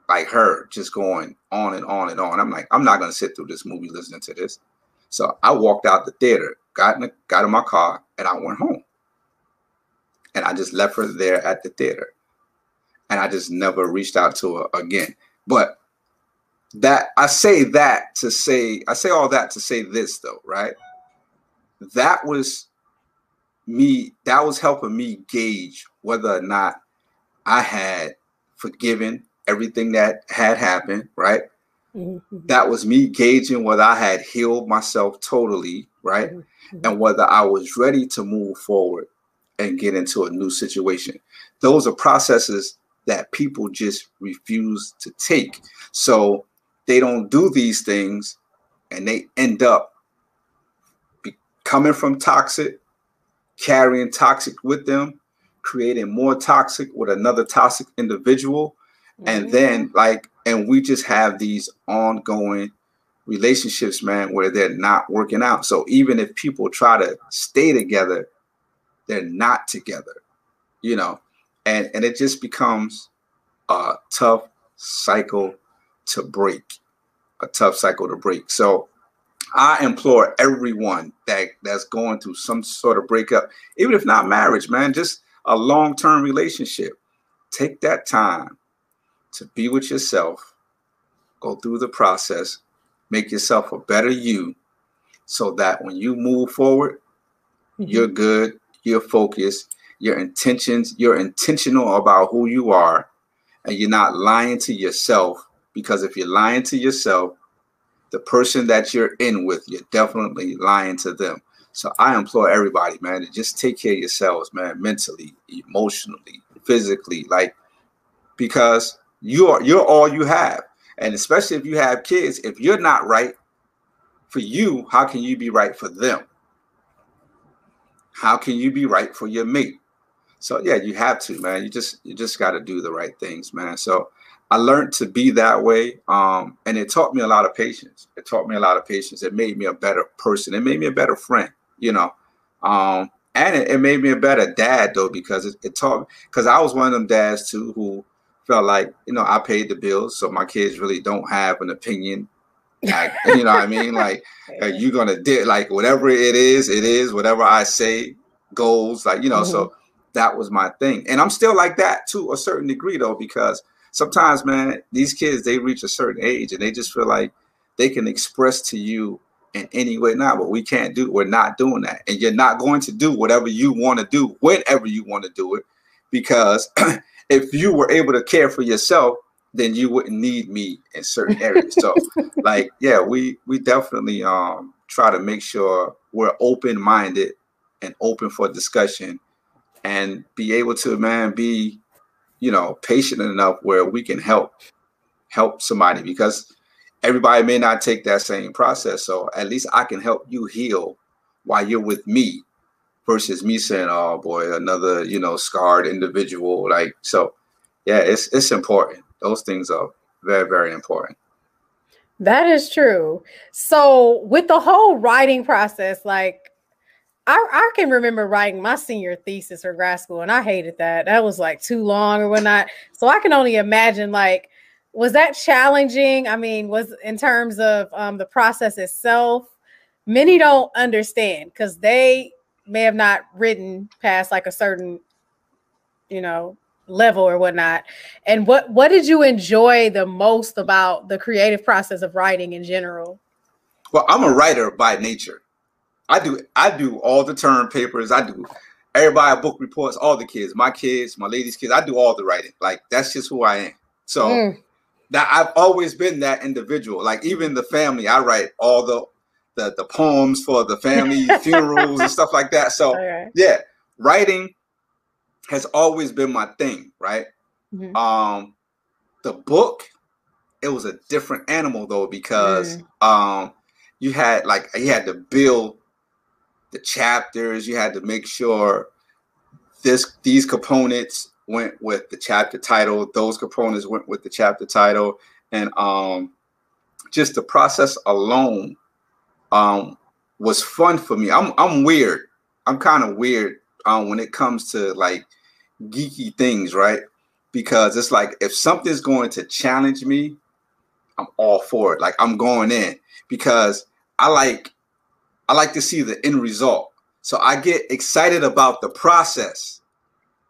like her just going on and on and on. I'm like, I'm not going to sit through this movie listening to this. So I walked out the theater, got in, the, got in my car, and I went home and I just left her there at the theater. And I just never reached out to her again. But that I say that to say, I say all that to say this though, right? That was me, that was helping me gauge whether or not I had forgiven everything that had happened, right? Mm-hmm. That was me gauging whether I had healed myself totally, right? Mm-hmm. And whether I was ready to move forward and get into a new situation. Those are processes that people just refuse to take. So they don't do these things and they end up coming from toxic, carrying toxic with them, creating more toxic with another toxic individual. Mm-hmm. And then, like, and we just have these ongoing relationships, man, where they're not working out. So even if people try to stay together, they're not together, you know, and and it just becomes a tough cycle to break, a tough cycle to break. So I implore everyone that that's going through some sort of breakup, even if not marriage, man, just a long-term relationship. Take that time to be with yourself, go through the process, make yourself a better you so that when you move forward, mm-hmm. you're good, your focus, your intentions, you're intentional about who you are, and you're not lying to yourself. Because if you're lying to yourself, the person that you're in with, you're definitely lying to them. So I implore everybody, man, to just take care of yourselves, man, mentally, emotionally, physically, like because you are you're all you have. And especially if you have kids, if you're not right for you, how can you be right for them? How can you be right for your mate? So yeah, you have to, man. You just you just got to do the right things, man. So I learned to be that way, um, and it taught me a lot of patience. It taught me a lot of patience. It made me a better person. It made me a better friend, you know. Um, and it, it, made me a better dad though because it, it taught because I was one of them dads too who felt like you know I paid the bills, so my kids really don't have an opinion like, you know what I mean? Like, you're gonna do like whatever it is, it is. Whatever I say goals. Like, you know. Mm-hmm. So that was my thing, and I'm still like that to a certain degree though, because sometimes, man, these kids they reach a certain age and they just feel like they can express to you in any way now, but we can't do. We're not doing that, and you're not going to do whatever you want to do whenever you want to do it, because if you were able to care for yourself then you wouldn't need me in certain areas. So like, yeah, we we definitely um try to make sure we're open minded and open for discussion and be able to man be you know patient enough where we can help help somebody because everybody may not take that same process so at least i can help you heal while you're with me versus me saying oh boy another you know scarred individual like so yeah it's it's important those things are very, very important. That is true. So with the whole writing process, like I, I can remember writing my senior thesis for grad school, and I hated that. That was like too long or whatnot. So I can only imagine like was that challenging? I mean, was in terms of um, the process itself. Many don't understand because they may have not written past like a certain, you know, level or whatnot. And what what did you enjoy the most about the creative process of writing in general? Well, I'm a writer by nature. I do I do all the term papers. I do everybody book reports, all the kids, my kids, my ladies' kids. I do all the writing. Like that's just who I am. So mm. that I've always been that individual. Like even the family, I write all the the, the poems for the family funerals and stuff like that. So yeah, writing has always been my thing, right? Mm-hmm. Um the book, it was a different animal though, because mm. um you had like you had to build the chapters, you had to make sure this these components went with the chapter title, those components went with the chapter title, and um just the process alone um was fun for me. I'm I'm weird. I'm kind of weird um when it comes to like geeky things, right? Because it's like if something's going to challenge me, I'm all for it. Like I'm going in because I like I like to see the end result. So I get excited about the process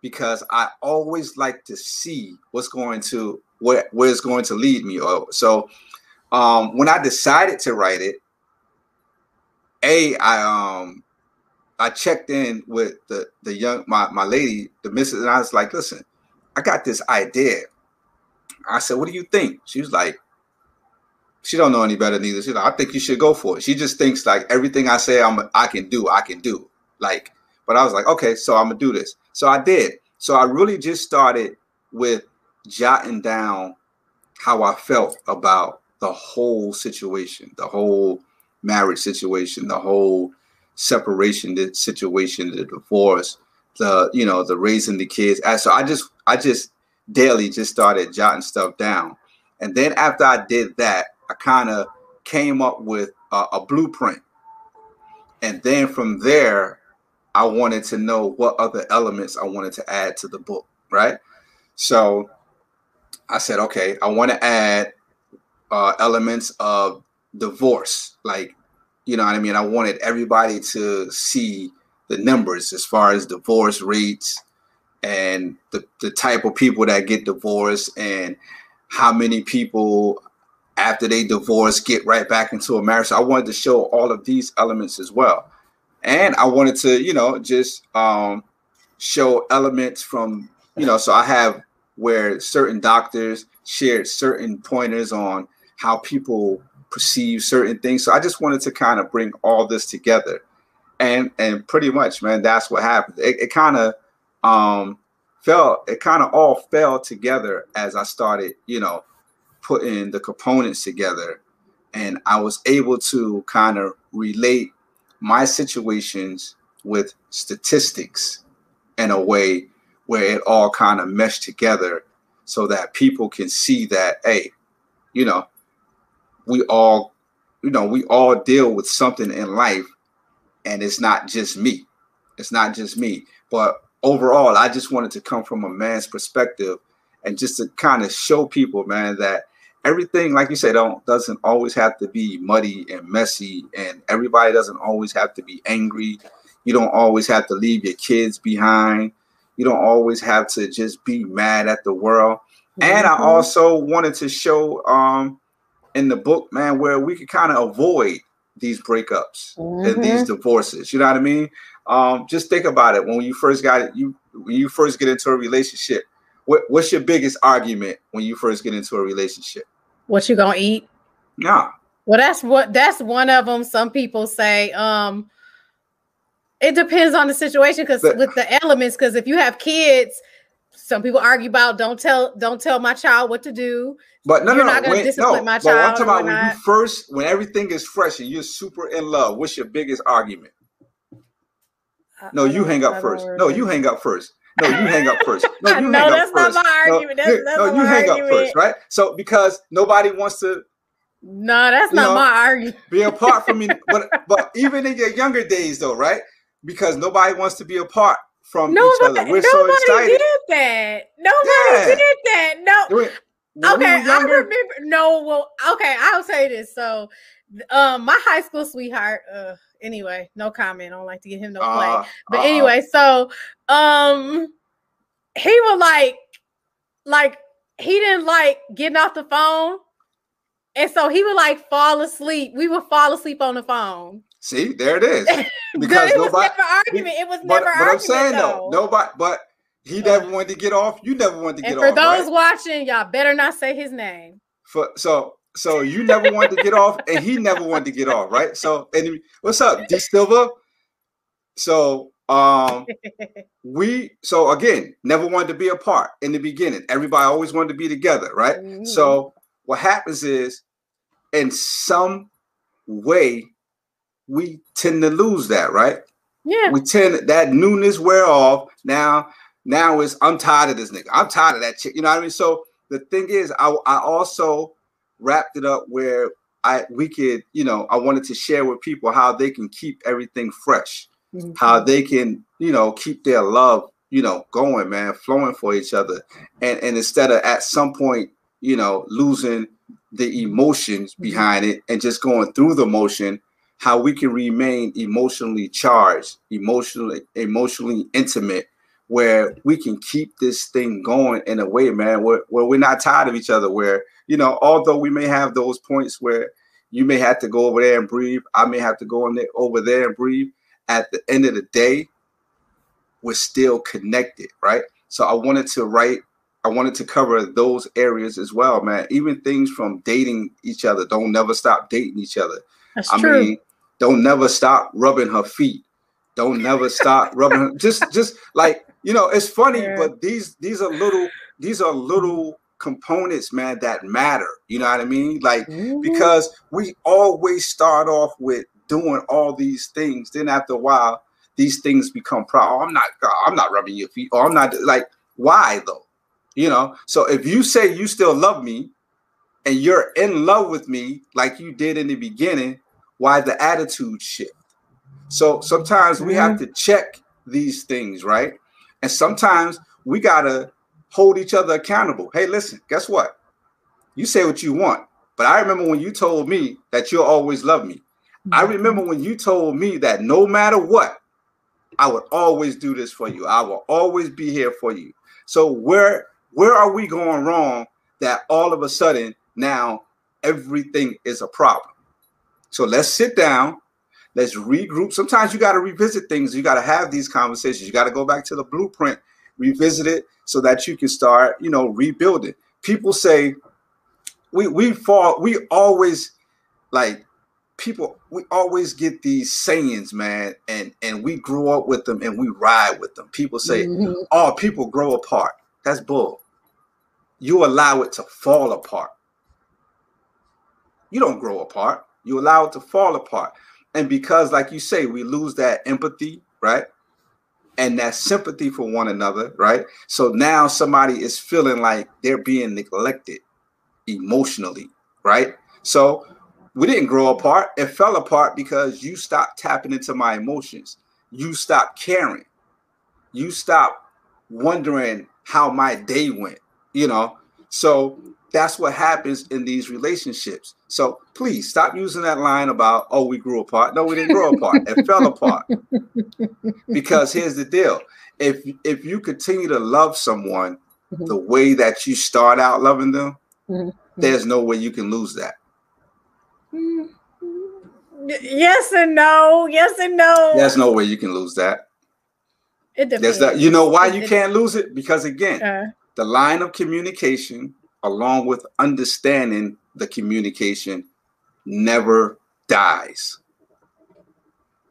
because I always like to see what's going to where where it's going to lead me. Or so um, when I decided to write it, a I um I checked in with the the young my my lady the missus and I was like, listen, I got this idea. I said, what do you think? She was like, she don't know any better neither. She's like, I think you should go for it. She just thinks like everything I say I'm I can do, I can do. Like, but I was like, okay, so I'm gonna do this. So I did. So I really just started with jotting down how I felt about the whole situation, the whole marriage situation, the whole separation the situation, the divorce, the you know, the raising the kids. So I just I just daily just started jotting stuff down. And then after I did that, I kind of came up with a, a blueprint. And then from there, I wanted to know what other elements I wanted to add to the book, right? So I said, okay, I want to add uh, elements of divorce. Like, you know what I mean? I wanted everybody to see the numbers as far as divorce rates and the, the type of people that get divorced and how many people after they divorce get right back into a marriage. So I wanted to show all of these elements as well and I wanted to, you know, just um, show elements from, you know, so I have where certain doctors shared certain pointers on how people perceive certain things. So I just wanted to kind of bring all this together, and and pretty much, man, that's what happened. It, it kind of um, fell, it kind of all fell together as I started, you know, putting the components together, and I was able to kind of relate my situations with statistics in a way where it all kind of meshed together so that people can see that hey you know we all you know we all deal with something in life and it's not just me it's not just me but overall i just wanted to come from a man's perspective and just to kind of show people man that everything, like you said, don't doesn't always have to be muddy and messy, and everybody doesn't always have to be angry. You don't always have to leave your kids behind. You don't always have to just be mad at the world. Mm-hmm. And I mm-hmm. also wanted to show um in the book, man, where we could kind of avoid these breakups mm-hmm. and these divorces. You know what I mean? Um, just think about it. When you first got it, you when you first get into a relationship, what, what's your biggest argument when you first get into a relationship? What you gonna eat? Yeah. Well, that's what that's one of them. Some people say, um, it depends on the situation because with the elements, because if you have kids, some people argue about don't tell don't tell my child what to do. But no, You're no, no, when, no. My but I'm talking about when you first, when everything is fresh and you're super in love. What's your biggest argument? Uh, oh, no, you hang up first. No, you hang up first. No, you hang up first. No, you no, hang up first. Not my argument. No, that's, that's no you hang argument. up first, right? So because nobody wants to. No, that's not know, my argument. be apart from me, but but even in your younger days, though, right? Because nobody wants to be apart from nobody, each other. We're so excited. Did that. Nobody yeah. did that. No. okay, I remember. No, well, okay, I'll say this. So, um, my high school sweetheart. Uh, anyway, no comment. I don't like to give him no play. Uh, but uh, anyway, so um he was like like he didn't like getting off the phone And so he would like fall asleep. We would fall asleep on the phone. See, there it is. Because it was never argument. It was but, never but argument. I'm saying though. nobody, but he never wanted to get off. You never wanted to and get for off. For those right? watching, y'all better not say his name. For so so you never wanted to get off, and he never wanted to get off, right? So and what's up, D Silva? So um we so again never wanted to be apart in the beginning. Everybody always wanted to be together, right? Mhm. So what happens is in some way we tend to lose that, right? Yeah. We tend that newness wear off. Now, now it's I'm tired of this nigga. I'm tired of that chick. You know what I mean? So the thing is, I I also wrapped it up where I we could, you know, I wanted to share with people how they can keep everything fresh, Mhm. how they can, you know, keep their love, you know, going, man, flowing for each other. And and instead of at some point, you know, losing the emotions Mhm. behind it and just going through the motion, how we can remain emotionally charged, emotionally emotionally intimate, where we can keep this thing going in a way, man, where, where we're not tired of each other. Where you know, although we may have those points where you may have to go over there and breathe, I may have to go in there over there and breathe. At the end of the day, we're still connected, right? So I wanted to write I wanted to cover those areas as well, man. Even things from dating each other. Don't never stop dating each other. That's I true. mean, don't never stop rubbing her feet. Don't never stop rubbing her. Just, just like you know, it's funny, Yeah. but these these are little these are little components, man, that matter. You know what I mean? Like Mhm. because we always start off with doing all these things. Then after a while, these things become proud. Oh, I'm not. I'm not rubbing your feet. Or I'm not like. Why though? You know. So if you say you still love me, and you're in love with me like you did in the beginning, why the attitude shift? So sometimes we have mm-hmm. to check these things, right? And sometimes we gotta hold each other accountable. Hey, listen, guess what? You say what you want, but I remember when you told me that you'll always love me. I mm-hmm. remember when you told me that no matter what, I would always do this for you. I will always be here for you. So where where are we going wrong that all of a sudden now everything is a problem? So let's sit down, let's regroup. Sometimes you got to revisit things. You got to have these conversations. You got to go back to the blueprint, revisit it so that you can start, you know, rebuilding. People say we we fall we always like people we always get these sayings man and and we grew up with them and we ride with them people say Mhm. oh people grow apart that's bull you allow it to fall apart. You don't grow apart. You allow it to fall apart. And because like you say we lose that empathy right? And that sympathy for one another right? So now somebody is feeling like they're being neglected emotionally right? So we didn't grow apart. It fell apart because you stopped tapping into my emotions. You stopped caring. You stopped wondering how my day went you know so that's what happens in these relationships so please stop using that line about oh we grew apart no we didn't grow apart it fell apart because here's the deal if if you continue to love someone Mhm. the way that you start out loving them Mhm. there's no way you can lose that Mm. Yes and no. Yes and no. there's no way you can lose that It depends. there's that you know why It- you it- can't lose it because again Uh, the line of communication along with understanding the communication never dies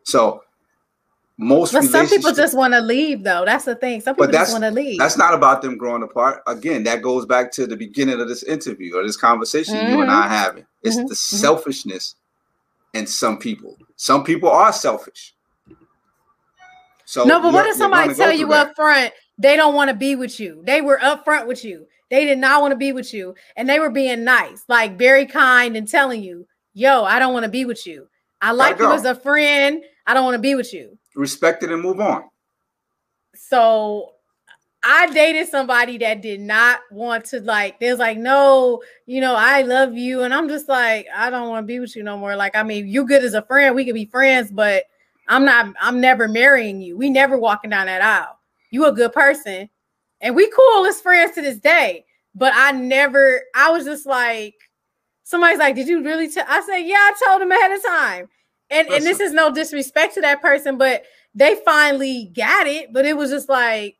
so most but some people just want to leave, though. That's the thing. Some people just want to leave. That's not about them growing apart. Again, that goes back to the beginning of this interview or this conversation you and I having. It's Mhm. the Mhm. selfishness in some people. Some people are selfish. So no, but what if somebody tell you that. up front they don't want to be with you? They were up front with you. They did not want to be with you, and they were being nice, like very kind, and telling you, "Yo, I don't want to be with you. I like you as a friend. I don't want to be with you." Respect it and move on. So I dated somebody that did not want to like, there's like, no, you know, I love you. And I'm just like, I don't want to be with you no more. Like, I mean, you good as a friend, we could be friends, but I'm not, I'm never marrying you. We never walking down that aisle. You a good person. And we cool as friends to this day. But I never, I was just like, somebody's like, "Did you really tell?" I said, "Yeah, I told him ahead of time." And Listen. and this is no disrespect to that person, but they finally got it. But it was just like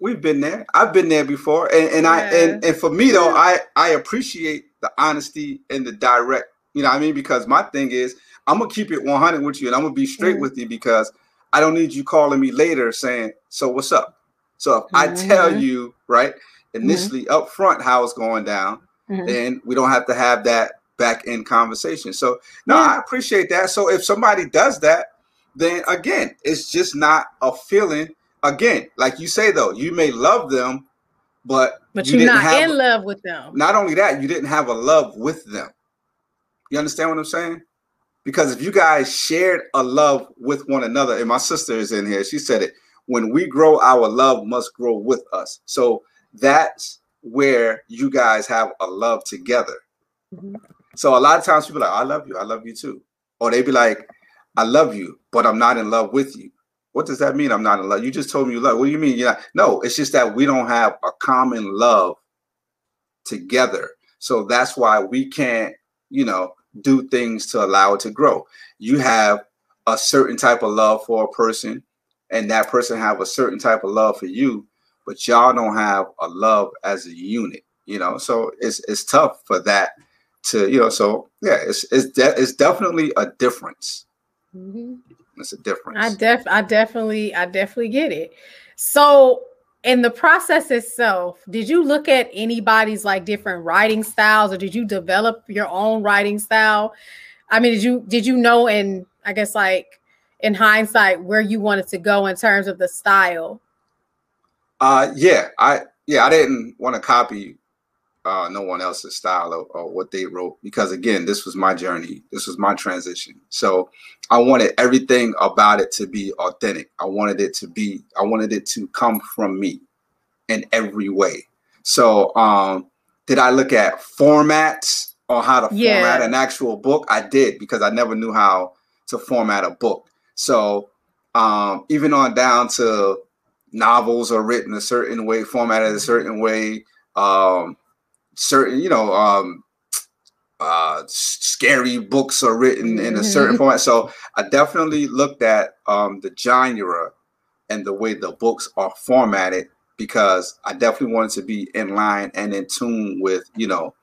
we've been there. I've been there before, and, and yeah. I and, and for me though, I I appreciate the honesty and the direct. You know, I mean, because my thing is, I'm gonna keep it 100 with you, and I'm gonna be straight mm-hmm. with you because I don't need you calling me later saying, "So what's up?" So if mm-hmm. I tell you right initially mm-hmm. up front how it's going down, mm-hmm. then we don't have to have that back end conversation. So no, yeah. I appreciate that. So if somebody does that, then again, it's just not a feeling. Again, like you say though, you may love them, but but you are not have, in love with them. Not only that, you didn't have a love with them. You understand what I'm saying? Because if you guys shared a love with one another, and my sister is in here, she said it. When we grow, our love must grow with us. So that's where you guys have a love together. Mm-hmm. So a lot of times people are like, I love you, I love you too. Or they be like, I love you, but I'm not in love with you. What does that mean? I'm not in love. You just told me you love. What do you mean? Yeah. No, it's just that we don't have a common love together. So that's why we can't, you know, do things to allow it to grow. You have a certain type of love for a person, and that person have a certain type of love for you, but y'all don't have a love as a unit, you know. So it's it's tough for that to you know. So yeah, it's it's de- it's definitely a difference. Mm-hmm. It's a difference. I def I definitely I definitely get it. So in the process itself, did you look at anybody's like different writing styles, or did you develop your own writing style? I mean, did you did you know in I guess like in hindsight where you wanted to go in terms of the style? Uh, yeah, I yeah, I didn't want to copy uh, no one else's style or, or, what they wrote because again, this was my journey. This was my transition. So I wanted everything about it to be authentic. I wanted it to be. I wanted it to come from me in every way. So um, did I look at formats on how to yeah. format an actual book? I did because I never knew how to format a book. So um, even on down to novels are written a certain way, formatted a certain way. Um, certain, you know, um, uh, scary books are written in a certain mm-hmm. format. So I definitely looked at um, the genre and the way the books are formatted because I definitely wanted to be in line and in tune with, you know,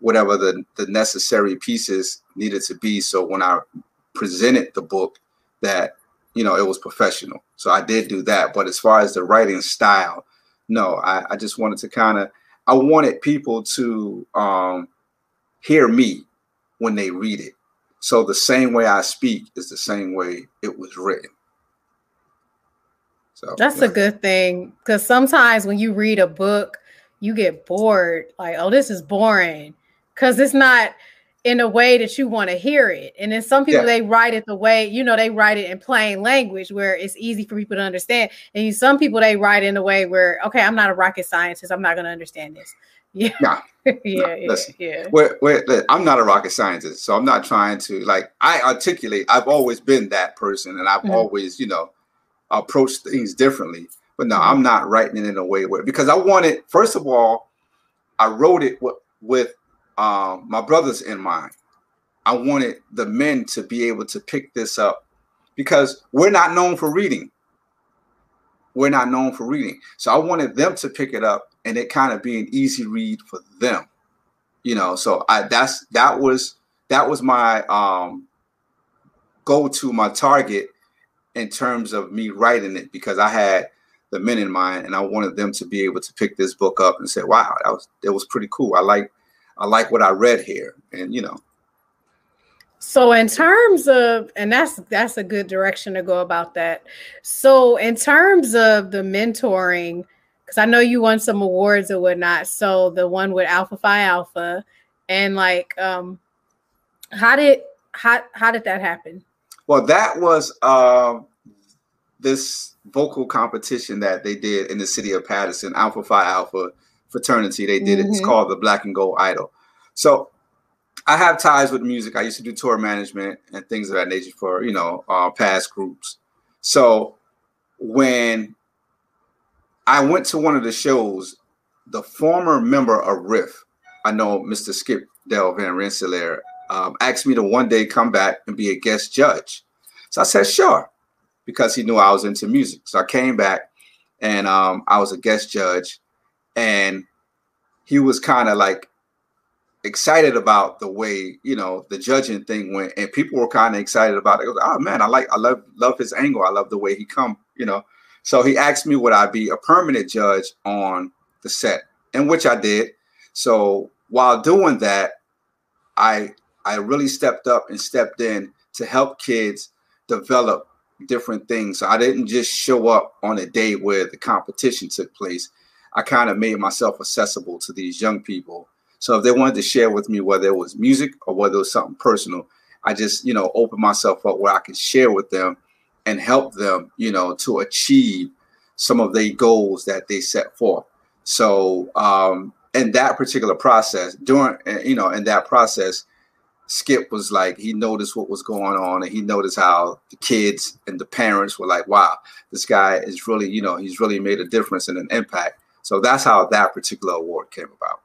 whatever the, the necessary pieces needed to be. So when I presented the book, that you know, it was professional. So I did do that. But as far as the writing style, no, I, I just wanted to kind of, I wanted people to um, hear me when they read it. So the same way I speak is the same way it was written. So that's yeah. a good thing because sometimes when you read a book, you get bored. Like, oh, this is boring because it's not in a way that you want to hear it. And then some people yeah. they write it the way, you know, they write it in plain language where it's easy for people to understand. And some people they write in a way where, okay, I'm not a rocket scientist, I'm not going to understand this. Yeah. Nah, yeah, nah, yeah, listen, yeah. We're, we're, I'm not a rocket scientist, so I'm not trying to like I articulate. I've always been that person, and I've mm-hmm. always, you know, approached things differently. But no, mm-hmm. I'm not writing it in a way where because I wanted, first of all, I wrote it with, with um, my brothers in mind. I wanted the men to be able to pick this up because we're not known for reading. We're not known for reading. So I wanted them to pick it up and it kind of be an easy read for them. You know, so I that's that was that was my um go to my target in terms of me writing it because I had the men in mind and I wanted them to be able to pick this book up and say, wow, that was it was pretty cool. I like I like what I read here, and you know. So in terms of, and that's that's a good direction to go about that. So in terms of the mentoring, because I know you won some awards or whatnot. So the one with Alpha Phi Alpha, and like, um, how did how how did that happen? Well, that was um this vocal competition that they did in the city of Paterson, Alpha Phi Alpha fraternity. They did mm-hmm. it. It's mm-hmm. called the Black and Gold Idol. So I have ties with music. I used to do tour management and things of that nature for you know uh, past groups. So when I went to one of the shows, the former member of Riff, I know Mr. Skip Del Van Rensselaer, um, asked me to one day come back and be a guest judge. So I said, sure, because he knew I was into music. So I came back and um, I was a guest judge. And he was kind of like excited about the way you know the judging thing went, and people were kind of excited about it. oh man, I like, I love, love his angle. I love the way he come, you know. So he asked me would I be a permanent judge on the set, and which I did. So while doing that, I I really stepped up and stepped in to help kids develop different things. So I didn't just show up on a day where the competition took place. I kind of made myself accessible to these young people. So if they wanted to share with me whether it was music or whether it was something personal, I just, you know, opened myself up where I could share with them and help them, you know, to achieve some of the goals that they set forth. So um, in that particular process, during you know, in that process, Skip was like he noticed what was going on and he noticed how the kids and the parents were like, wow, this guy is really, you know, he's really made a difference and an impact. So that's how that particular award came about.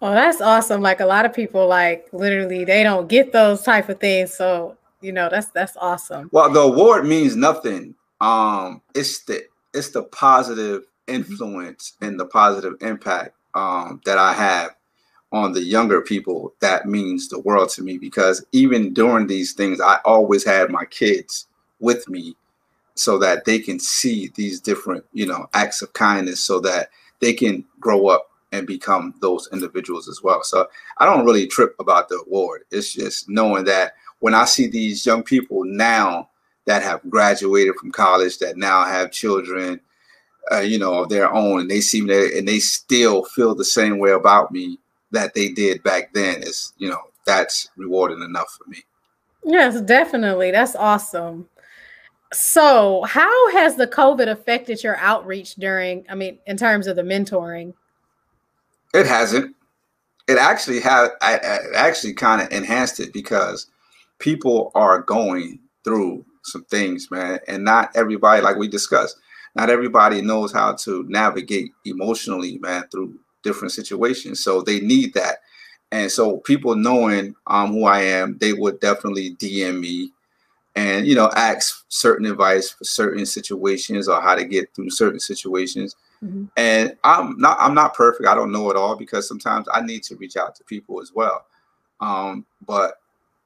Well, that's awesome. Like a lot of people like literally they don't get those type of things. So, you know, that's that's awesome. Well, the award means nothing. Um, it's the it's the positive influence and the positive impact um that I have on the younger people that means the world to me because even during these things, I always had my kids with me so that they can see these different, you know, acts of kindness so that they can grow up and become those individuals as well. So I don't really trip about the award. It's just knowing that when I see these young people now that have graduated from college, that now have children, uh, you know, of their own, and they see me and they still feel the same way about me that they did back then is, you know, that's rewarding enough for me. Yes, definitely. That's awesome. So, how has the COVID affected your outreach during, I mean, in terms of the mentoring? It hasn't. It actually had, I, I actually kind of enhanced it because people are going through some things, man. And not everybody, like we discussed, not everybody knows how to navigate emotionally, man, through different situations. So they need that. And so people knowing um, who I am, they would definitely DM me and you know ask certain advice for certain situations or how to get through certain situations. Mm-hmm. And I'm not I'm not perfect. I don't know it all because sometimes I need to reach out to people as well. Um, but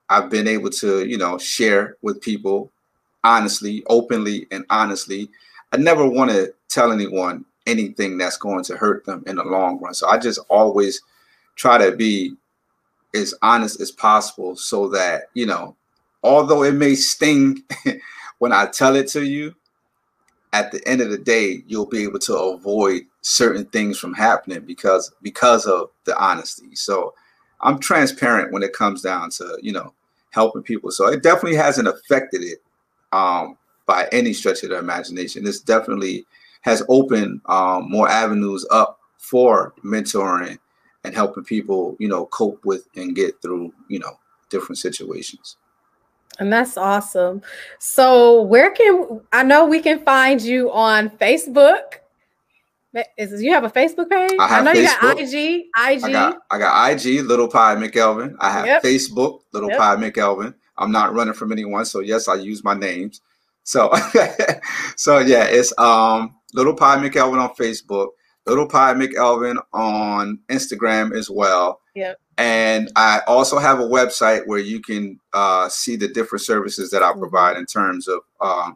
I've been able to, you know, share with people honestly, openly, and honestly. I never want to tell anyone anything that's going to hurt them in the long run. So I just always try to be as honest as possible so that, you know, although it may sting when I tell it to you, at the end of the day, you'll be able to avoid certain things from happening because because of the honesty. So I'm transparent when it comes down to, you know, helping people. So it definitely hasn't affected it um, by any stretch of the imagination. It's definitely has opened um, more avenues up for mentoring and helping people, you know, cope with and get through, you know, different situations. And that's awesome. So, where can I know we can find you on Facebook? Is you have a Facebook page? I, have I know Facebook. you got IG. IG. I got, I got IG, Little Pie McElvin. I have yep. Facebook, Little yep. Pie McElvin. I'm not running from anyone, so yes, I use my names. So, so yeah, it's um Little Pie McElvin on Facebook, Little Pie McElvin on Instagram as well. Yep. And I also have a website where you can uh, see the different services that I mm-hmm. provide in terms of uh,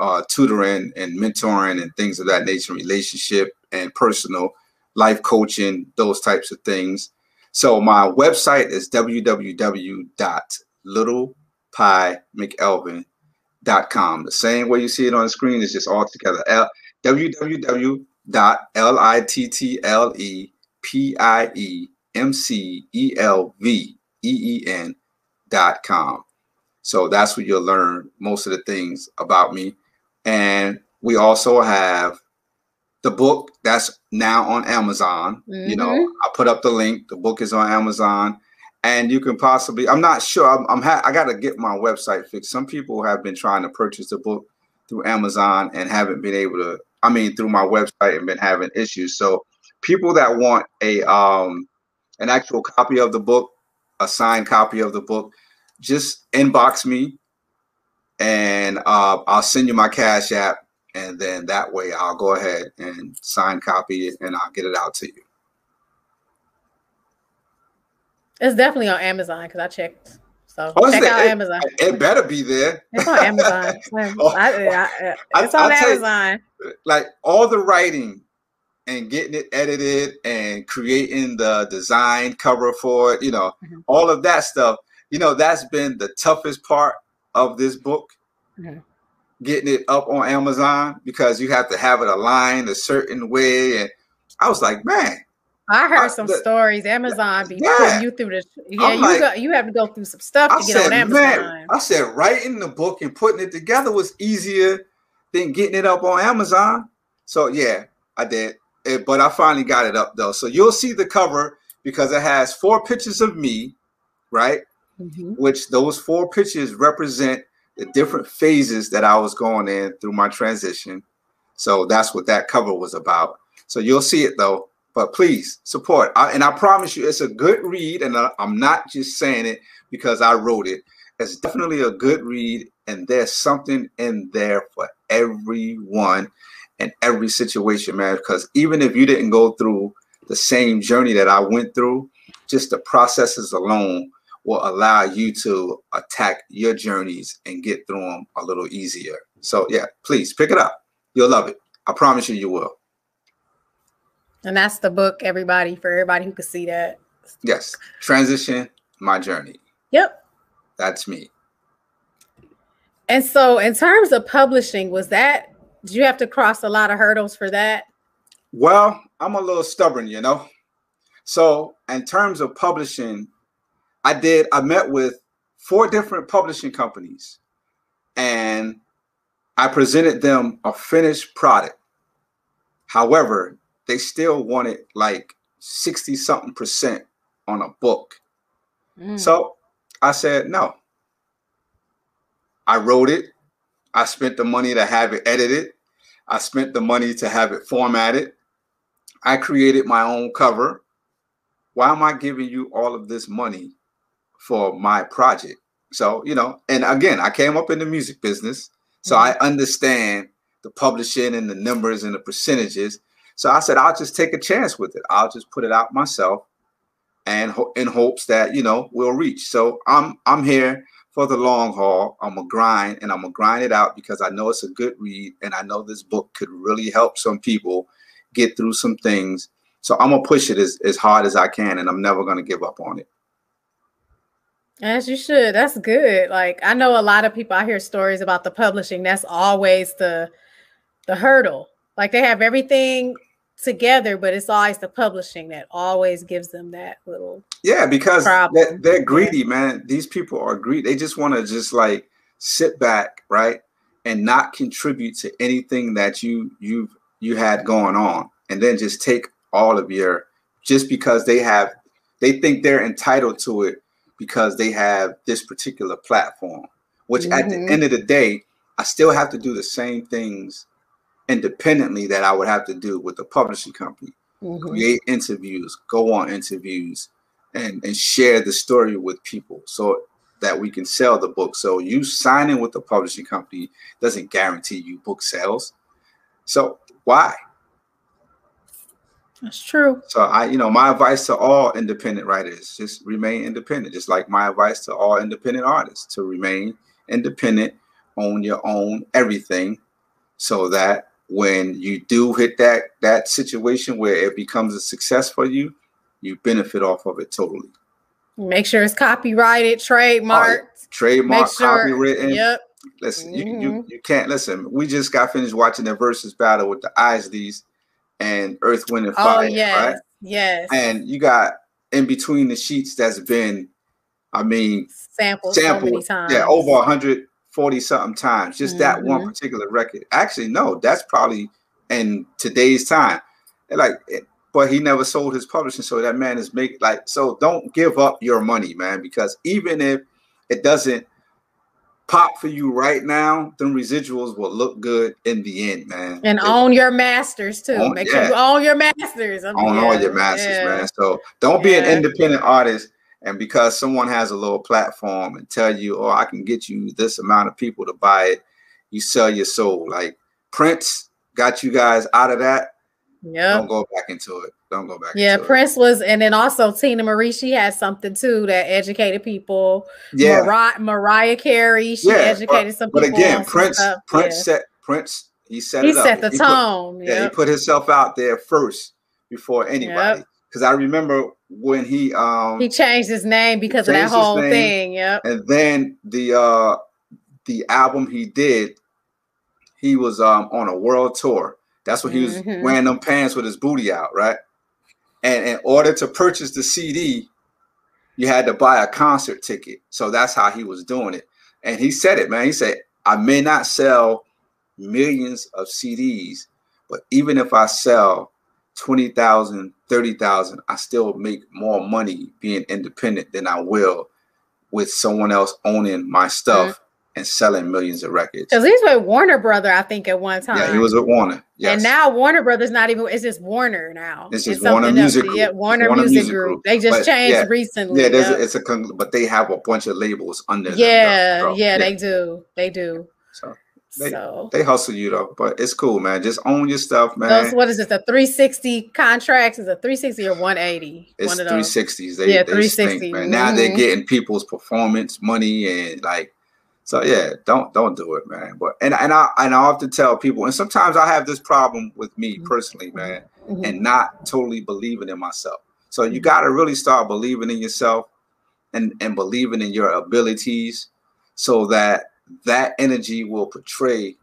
uh, tutoring and mentoring and things of that nature, relationship and personal life coaching, those types of things. So my website is www.littlepiemcelvin.com com. The same way you see it on the screen is just all together. L- www.littlepie.mcelven.com. So that's where you'll learn most of the things about me. And we also have the book that's now on Amazon. Mm-hmm. You know, mm-hmm. I put up the link. The book is on Amazon and you can possibly i'm not sure i'm, I'm ha- i gotta get my website fixed some people have been trying to purchase the book through amazon and haven't been able to i mean through my website and been having issues so people that want a um an actual copy of the book, a signed copy of the book, just inbox me and uh, I'll send you my cash app and then that way I'll go ahead and sign copy it and I'll get it out to you. It's definitely on Amazon because I checked. So oh, check out it, Amazon. It better be there. It's on Amazon. oh, I, I, it's on Amazon. You, like all the writing and getting it edited and creating the design cover for it, you know, mm-hmm. all of that stuff. You know, that's been the toughest part of this book. Mm-hmm. Getting it up on Amazon because you have to have it aligned a certain way. And I was like, man, I heard I, some the, stories. Amazon be yeah. putting you through the yeah. I'm you like, got you have to go through some stuff I to get said, on Amazon. Man, I said writing the book and putting it together was easier than getting it up on Amazon. So yeah, I did. It, but I finally got it up though. So you'll see the cover because it has four pictures of me, right? Mm-hmm. Which those four pictures represent the different phases that I was going in through my transition. So that's what that cover was about. So you'll see it though but please support. I, and I promise you, it's a good read. And I, I'm not just saying it because I wrote it. It's definitely a good read, and there's something in there for everyone and every situation, man. Because even if you didn't go through the same journey that I went through, just the processes alone will allow you to attack your journeys and get through them a little easier. So, yeah, please pick it up. You'll love it. I promise you, you will. And that's the book, everybody, for everybody who could see that. Yes. Transition, my journey. Yep. That's me. And so, in terms of publishing, was that, did you have to cross a lot of hurdles for that? Well, I'm a little stubborn, you know. So, in terms of publishing, I did, I met with four different publishing companies and I presented them a finished product. However, they still wanted like 60 something percent on a book. Mm. So I said, no. I wrote it. I spent the money to have it edited. I spent the money to have it formatted. I created my own cover. Why am I giving you all of this money for my project? So, you know, and again, I came up in the music business. So mm I understand the publishing and the numbers and the percentages. So I said, I'll just take a chance with it. I'll just put it out myself, and ho- in hopes that you know we'll reach. So I'm I'm here for the long haul. I'm gonna grind, and I'm gonna grind it out because I know it's a good read, and I know this book could really help some people get through some things. So I'm gonna push it as, as hard as I can, and I'm never gonna give up on it. As you should. That's good. Like I know a lot of people. I hear stories about the publishing. That's always the the hurdle. Like they have everything together, but it's always the publishing that always gives them that little yeah because they're, they're, greedy, man. These people are greedy. They just want to just like sit back, right, and not contribute to anything that you you you had going on, and then just take all of your just because they have they think they're entitled to it because they have this particular platform. Which mm-hmm. at the mm-hmm. end of the day, I still have to do the same things independently that I would have to do with the publishing company. Mm-hmm. Create interviews, go on interviews, and and share the story with people so that we can sell the book. So you signing with the publishing company doesn't guarantee you book sales. So why? That's true. So I, you know, my advice to all independent writers, just remain independent. Just like my advice to all independent artists to remain independent, own your own everything, so that when you do hit that that situation where it becomes a success for you, you benefit off of it totally. Make sure it's copyrighted, trademarked. Right. Trademark, sure, copywritten. Yep. Listen, mm-hmm. you, you mm-hmm. you can't listen. We just got finished watching the versus battle with the Isleys and Earth, Wind, and oh, Fire. Oh yes, right? yes. And you got in between the sheets that's been, I mean, sampled, sampled so yeah, over a hundred 40 something times, just mm-hmm. that one mm-hmm. particular record. Actually, no, that's probably in today's time. Like, but he never sold his publishing, so that man is making like so. Don't give up your money, man, because even if it doesn't pop for you right now, then residuals will look good in the end, man. And own your masters too. Own, Make yeah. sure you own your masters. Own all your masters, yeah. man. So don't be an independent artist. And because someone has a little platform and tell you, oh, I can get you this amount of people to buy it, you sell your soul. Like Prince got you guys out of that. Yeah. Don't go back into it. Don't go back. Yeah, Prince it. was, and then also Teena Marie. She had something too that educated people. Yeah, Mariah, Mariah Carey. She yeah, educated but, some people. But again, Prince, Prince yeah. set Prince. He set he set the he tone. Put, yep. Yeah, he put himself out there first before anybody. Because. I remember when he um he changed his name because of that whole name, thing. Yep. And then the uh the album he did, he was um on a world tour. That's when he was mm-hmm. wearing them pants with his booty out, right? And in order to purchase the CD, you had to buy a concert ticket. So that's how he was doing it. And he said it, man. He said, I may not sell millions of CDs, but even if I sell 20,000, 30,000, I still make more money being independent than I will with someone else owning my stuff mm-hmm and selling millions of records. Because he's with Warner Brother, I think, at one time. Yeah, he was with Warner. Yes. And now Warner Brothers not even it's just Warner now. This is Warner Music Group. Yeah, Warner, Warner Music, Music Group. Group. They just but, changed yeah, recently. Yeah, there's a, it's a but they have a bunch of labels under. Yeah, them, yeah, yeah, they do. They do. So they, so they hustle you though, but it's cool, man. Just own your stuff, man. Those, what is it? The 360 contracts is a 360 or 180? It's 360s. They, yeah, 360. man. Now mm-hmm. they're getting people's performance money and like so yeah, don't don't do it, man. But and and I and I often tell people, and sometimes I have this problem with me mm-hmm. personally, man, mm-hmm. and not totally believing in myself. So you mm-hmm. got to really start believing in yourself and and believing in your abilities, so that that energy will portray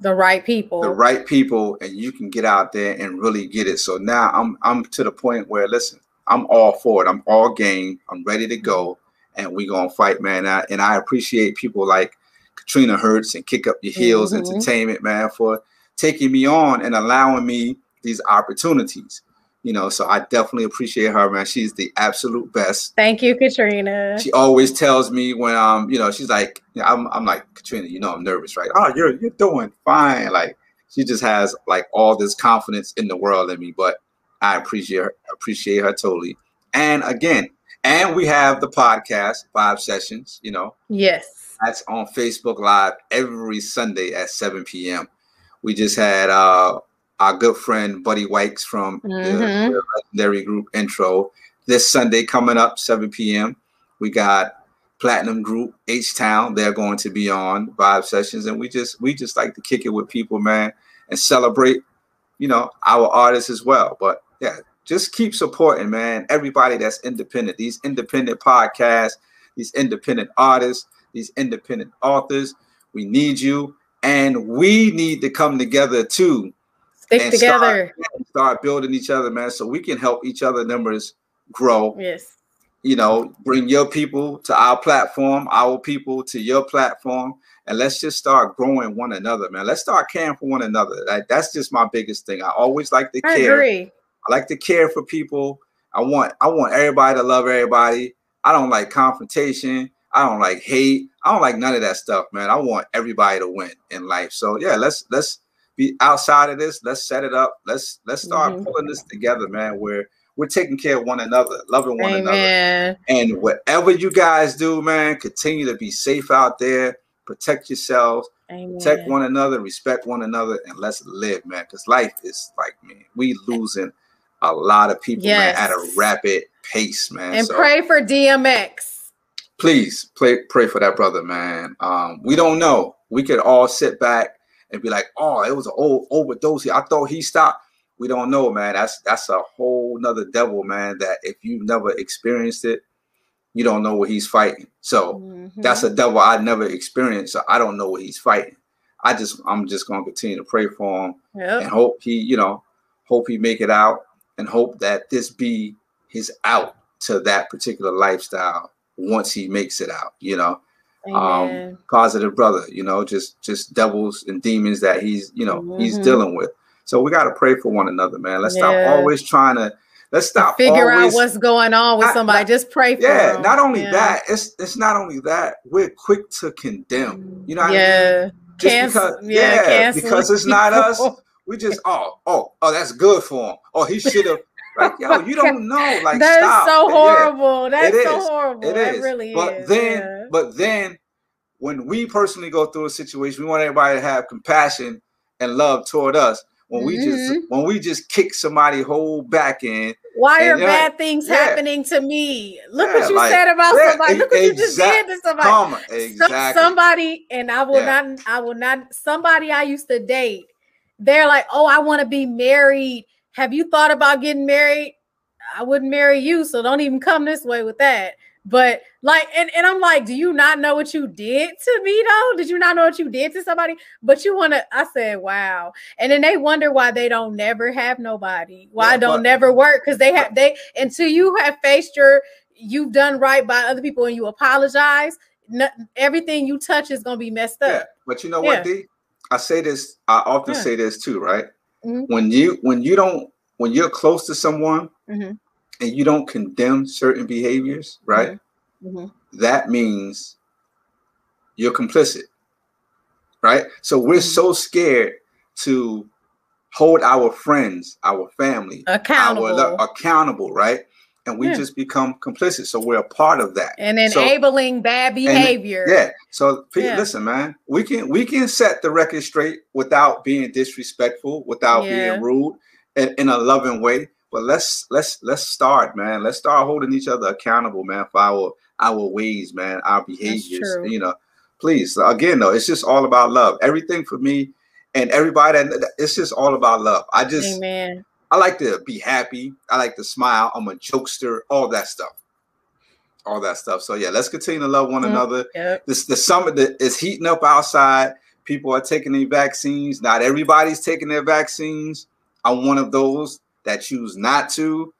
the right people, the right people, and you can get out there and really get it. So now I'm I'm to the point where listen, I'm all for it. I'm all game. I'm ready to go and we gonna fight, man. I, and I appreciate people like Katrina Hertz and Kick Up Your Heels mm-hmm. Entertainment, man, for taking me on and allowing me these opportunities. You know, so I definitely appreciate her, man. She's the absolute best. Thank you, Katrina. She always tells me when um, you know, she's like, I'm, I'm like Katrina, you know, I'm nervous, right? Oh, you're you're doing fine. Like she just has like all this confidence in the world in me, but I appreciate her, appreciate her totally. And again, and we have the podcast, Vibe Sessions, you know. Yes. That's on Facebook Live every Sunday at 7 p.m. We just had uh, our good friend Buddy Wykes from mm-hmm. the, the legendary group Intro. This Sunday coming up, 7 p.m. We got Platinum Group, H Town. They're going to be on Vibe Sessions. And we just we just like to kick it with people, man, and celebrate, you know, our artists as well. But yeah, just keep supporting, man. Everybody that's independent, these independent podcasts, these independent artists, these independent authors. We need you, and we need to come together too. Stick together. Start, start building each other, man, so we can help each other numbers grow. Yes. You know, bring your people to our platform, our people to your platform, and let's just start growing one another, man. Let's start caring for one another. Like, that's just my biggest thing. I always like to I care. Agree. I like to care for people. I want I want everybody to love everybody. I don't like confrontation. I don't like hate. I don't like none of that stuff, man. I want everybody to win in life. So yeah, let's let's be outside of this. Let's set it up. Let's let's start mm-hmm. pulling this together, man. Where we're taking care of one another, loving one Amen. another. And whatever you guys do, man, continue to be safe out there. Protect yourselves. Amen. Protect one another, respect one another, and let's live, man. Because life is like, man, we losing a lot of people yes. man, at a rapid pace, man. And so, pray for DMX. Please pray pray for that brother, man. Um, we don't know. We could all sit back and be like, "Oh, it was an old overdose. I thought he stopped." We don't know, man. That's that's a whole nother devil, man. That if you've never experienced it, you don't know what he's fighting. So mm-hmm. that's a devil I never experienced. So I don't know what he's fighting. I just I'm just gonna continue to pray for him yep. and hope he, you know, hope he make it out and hope that this be his out to that particular lifestyle once he makes it out, you know. Um, positive brother, you know, just just devils and demons that he's, you know, mm-hmm. he's dealing with. So we got to pray for one another, man. Let's yeah. stop always trying to let's stop. Figure always, out what's going on with not, somebody. Not, Just pray for yeah, them. not only yeah. that, it's it's not only that, we're quick to condemn. You know yeah. I mean? Just because, yeah, yeah because it's not us. We just oh oh oh that's good for him. Oh he should have like yo you don't know like that's stop. so horrible. Yeah, that's so horrible. It is. It really but is. then yeah. but then when we personally go through a situation, we want everybody to have compassion and love toward us. When mm-hmm. we just mm-hmm. when we just kick somebody whole back in. Why are bad things yeah. happening to me? Look yeah, what you like, said about yeah, somebody. Look what you just did to somebody. Exactly. Somebody, and I will not. I will not. Somebody I used to date. They're like, oh, I want to be married. Have you thought about getting married? I wouldn't marry you, so don't even come this way with that. But like, and, and I'm like, do you not know what you did to me though? Did you not know what you did to somebody? But you want to, I said, wow. And then they wonder why they don't never have nobody, why yeah, don't but, never work. Cause they have, they, until you have faced your, you've done right by other people and you apologize, everything you touch is going to be messed up. Yeah. But you know yeah. what, D? I say this, I often say this too, right? Mm-hmm. When you, when you don't, when you're close to someone, mm-hmm and you don't condemn certain behaviors, right? Mm-hmm. mm-hmm. That means you're complicit, right? So we're mm-hmm. so scared to hold our friends, our family accountable, our, accountable, right? And we yeah. just become complicit. So we're a part of that. And enabling so, bad behavior. And, yeah. So yeah. listen, man, we can we can set the record straight without being disrespectful, without yeah. being rude, in, in a loving way. But let's let's let's start, man. Let's start holding each other accountable, man, for our our ways, man, our behaviors. You know, please. Again, though, it's just all about love. Everything for me and everybody. And it's just all about love. I just, Amen. I like to be happy. I like to smile. I'm a jokester. All that stuff. All that stuff. So yeah, let's continue to love one mm-hmm. another. Yep. This the summer that is heating up outside. People are taking their vaccines. Not everybody's taking their vaccines. I'm one of those that choose not to.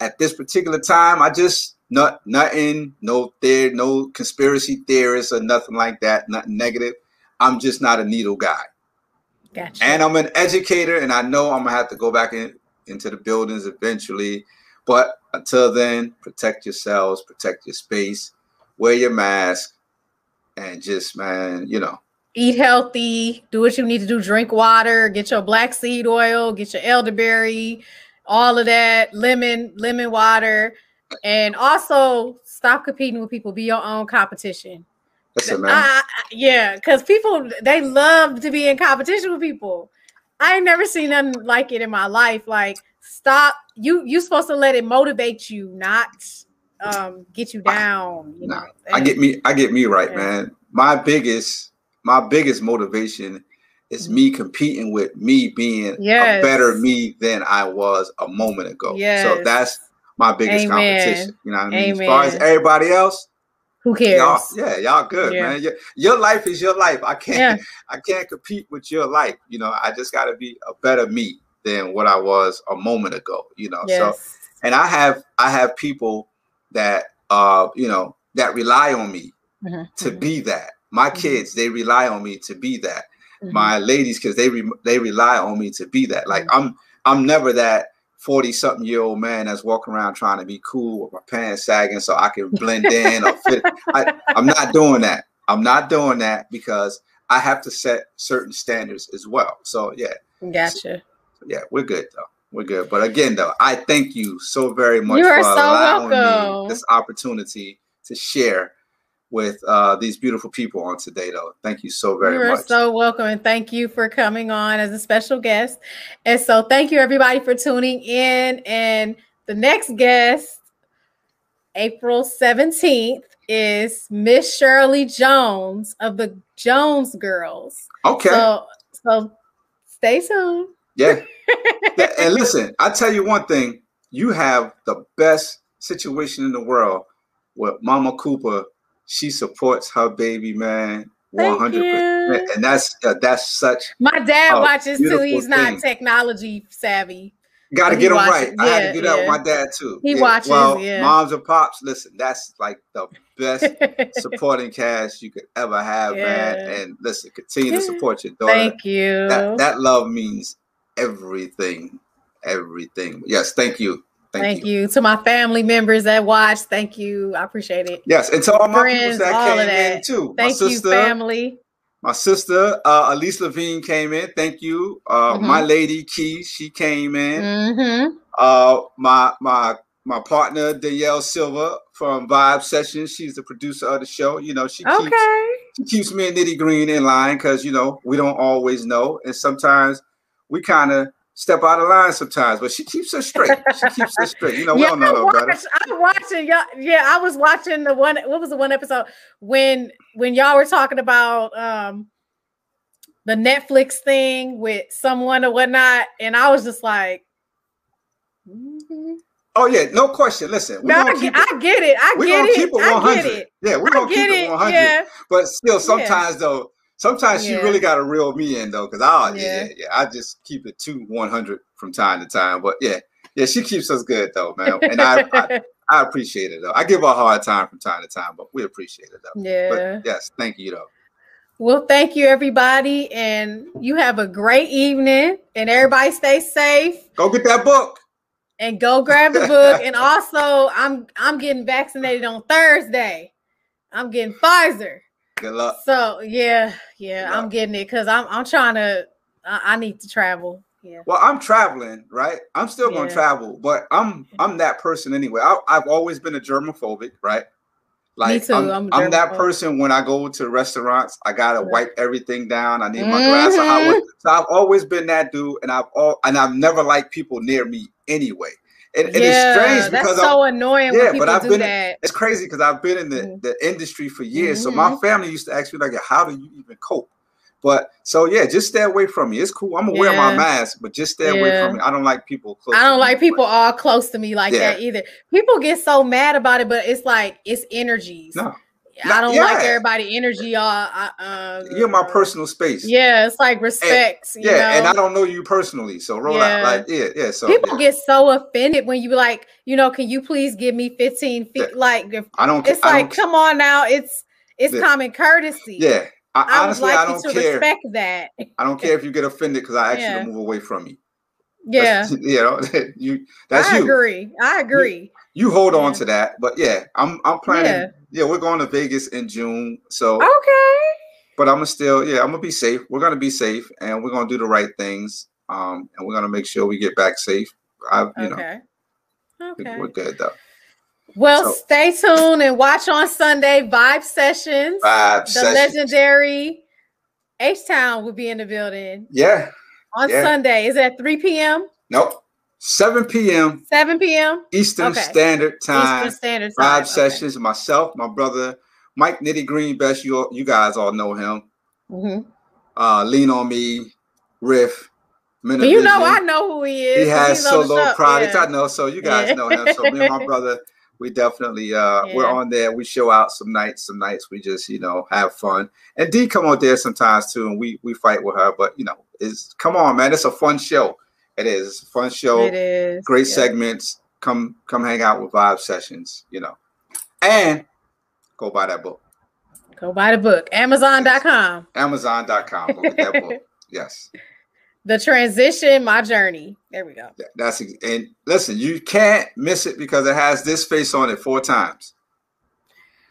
At this particular time, I just not nothing, no there, no conspiracy theorists or nothing like that, nothing negative. I'm just not a needle guy. Gotcha. And I'm an educator, and I know I'm gonna have to go back in, into the buildings eventually. But until then, protect yourselves, protect your space, wear your mask, and just man, you know, eat healthy, do what you need to do, drink water, get your black seed oil, get your elderberry, all of that, lemon, lemon water, and also stop competing with people. Be your own competition. Listen, man. I, yeah, because people they love to be in competition with people. I ain't never seen nothing like it in my life. Like, stop. You you supposed to let it motivate you, not um get you down. You nah, I get me. I get me right, yeah. man. My biggest my biggest motivation it's me competing with me being yes. a better me than I was a moment ago. Yes. So that's my biggest Amen. competition. You know what I mean? Amen. As far as everybody else, who cares? Y'all, yeah, y'all good, yeah. man. Your, your life is your life. I can't yeah. I can't compete with your life. You know, I just gotta be a better me than what I was a moment ago. You know, yes. so and I have I have people that uh, you know, that rely on me mm-hmm. to mm-hmm. be that. My mm-hmm. kids, they rely on me to be that mm-hmm. my ladies because they re- they rely on me to be that. Like mm-hmm. I'm I'm never that 40 something year old man that's walking around trying to be cool with my pants sagging so I can blend in or fit. I, I'm not doing that. I'm not doing that because I have to set certain standards as well. So yeah. Gotcha. So, yeah, we're good though. We're good. But again though, I thank you so very much you for so allowing welcome. me this opportunity to share with uh, these beautiful people on today, though. Thank you so very You're much. You're so welcome, and thank you for coming on as a special guest. And so, thank you everybody for tuning in. And the next guest, April 17th, is Miss Shirley Jones of the Jones Girls. Okay. So, so stay tuned. Yeah. and listen, I tell you one thing: you have the best situation in the world with Mama Cooper she supports her baby man 100 and that's uh, that's such my dad watches too. he's thing. not technology savvy got to get him watches, right. Yeah, i had to do that yeah. with my dad too. He yeah. watches well yeah. moms and pops listen that's like the best supporting cast you could ever have man. And listen continue to support your daughter. Thank you. That, that love means everything. Everything. Yes thank you Thank, Thank you. you. to my family members that watch. Thank you. I appreciate it. Yes, and to all my Friends, that all came that. in too. Thank my you, family. my sister, uh, Elise Levine came in. Thank you. Uh, Mhm. My lady Key, she came in. Mm-hmm. Uh, my my my partner Danielle Silva from Vibe Sessions. She's the producer of the show. You know, she keeps Okay. she keeps me and Nitty Green in line because you know we don't always know, and sometimes we kind of step out of line sometimes. But she keeps us straight. She keeps us straight. You know, we yeah, don't know I no better. watched, I'm watching y'all. Yeah, I was watching the one. What was the one episode when when y'all were talking about um the Netflix thing with someone or whatnot, and I was just like, mhm. Oh yeah, no question. Listen, we no, I get, it. I get it. I we get gonna it. keep it I 100. get it. Yeah, we're gonna keep it it. 100. Yeah. But still, sometimes though, sometimes she really got to reel me in though, because I yeah. Yeah. yeah yeah I just keep it to 100 from time to time. But yeah, yeah, she keeps us good though, man, and I, I I appreciate it though. I give her a hard time from time to time, but we appreciate it though. yeah. But yes, thank you though. Well, thank you, everybody, and you have a great evening. And everybody stay safe. Go get that book. and go grab the book. and also, I'm I'm getting vaccinated on Thursday. I'm getting Pfizer. Good luck. So yeah, yeah, Yeah. I'm getting it because I'm I'm trying to. I, I need to travel. Yeah. Well, I'm traveling, right? I'm still going to Yeah. travel, but I'm I'm that person anyway. I, I've always been a germophobic, right? Like I'm, I'm I'm that person when I go to restaurants, I gotta wipe everything down. I need my glass of hot Mhm. water. So I've always been that dude, and I've all and I've never liked people near me anyway. And, and it's yeah, strange that's because so I'm, annoying Yeah, when but I've do been- that. it's crazy because I've been in the, Mhm. the industry for years. So my Mhm. family used to ask me like, "How do you even cope?" But so yeah, just stay away from me. It's cool. I'm gonna wear my mask, but just stay away from me. I don't like people. Close I don't like people all close to me like Yeah. that either. People get so mad about it, but it's like it's energies. No, I don't like everybody energy. y'all. I, uh, you're my personal space. Yeah, it's like respect. you yeah, know? and I don't know you personally, so roll out. Like, yeah, yeah. So people yeah. get so offended when you like, you know, can you please give me 15 feet? Yeah. Like, if, I don't. it's I like, don't, come on now, it's it's Yeah. common courtesy. yeah. I, I would honestly, like I don't to care. respect that. I don't care if you get offended because I ask you to move away from me. Yeah, That's, you know, you. That's I you. agree. I agree. You hold on Yeah. to that, but yeah, I'm. I'm planning. Yeah. We're going to Vegas in June, so. Okay. But I'm gonna still, yeah, I'm gonna be safe. We're gonna be safe, and we're gonna do the right things. Um, and we're gonna make sure we get back safe. I, you know, Okay. Okay. we're good though. Well, So- stay tuned and watch on Sunday Vibe Sessions. Vibe the session. legendary H Town will be in the building Yeah. on Yeah. Sunday. Is it at 3 p.m., Nope. 7 p.m. 7 p.m. Eastern Okay. Standard Time. Eastern Standard Time? Vibe sessions. Myself, my brother, Mike Nitty Green. Best you all, you guys all know him. hmm Uh, Lean on me, Riff. You know, I know who he is. He has he's on the solo show. projects. Yeah. I know, so you guys Yeah. know him. So me and my brother, we definitely uh we're on there. We show out some nights, some nights we just you know have fun. And D come on there sometimes too, and we we fight with her. But you know, it's come on, man. It's a fun show. It is It's a fun show. It is Great yeah. segments. Come come hang out with Vibe Sessions. You know, and go buy that book. Go buy the book. Amazon.com. Amazon.com. Go get that book. Yes. The transition, my journey. There we go. That's and listen, you can't miss it because it has this face on it four times.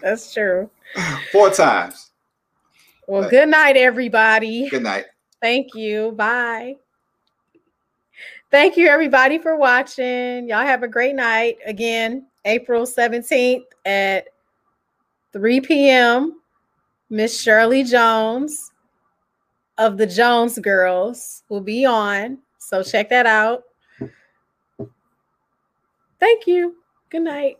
That's true. four times. Well, good night, everybody. Good night. Thank you. Bye. Thank you, everybody, for watching. Y'all have a great night. Again, April 17th at 3 p.m. Miss Shirley Jones of the Jones Girls will be on. So check that out. Thank you. Good night.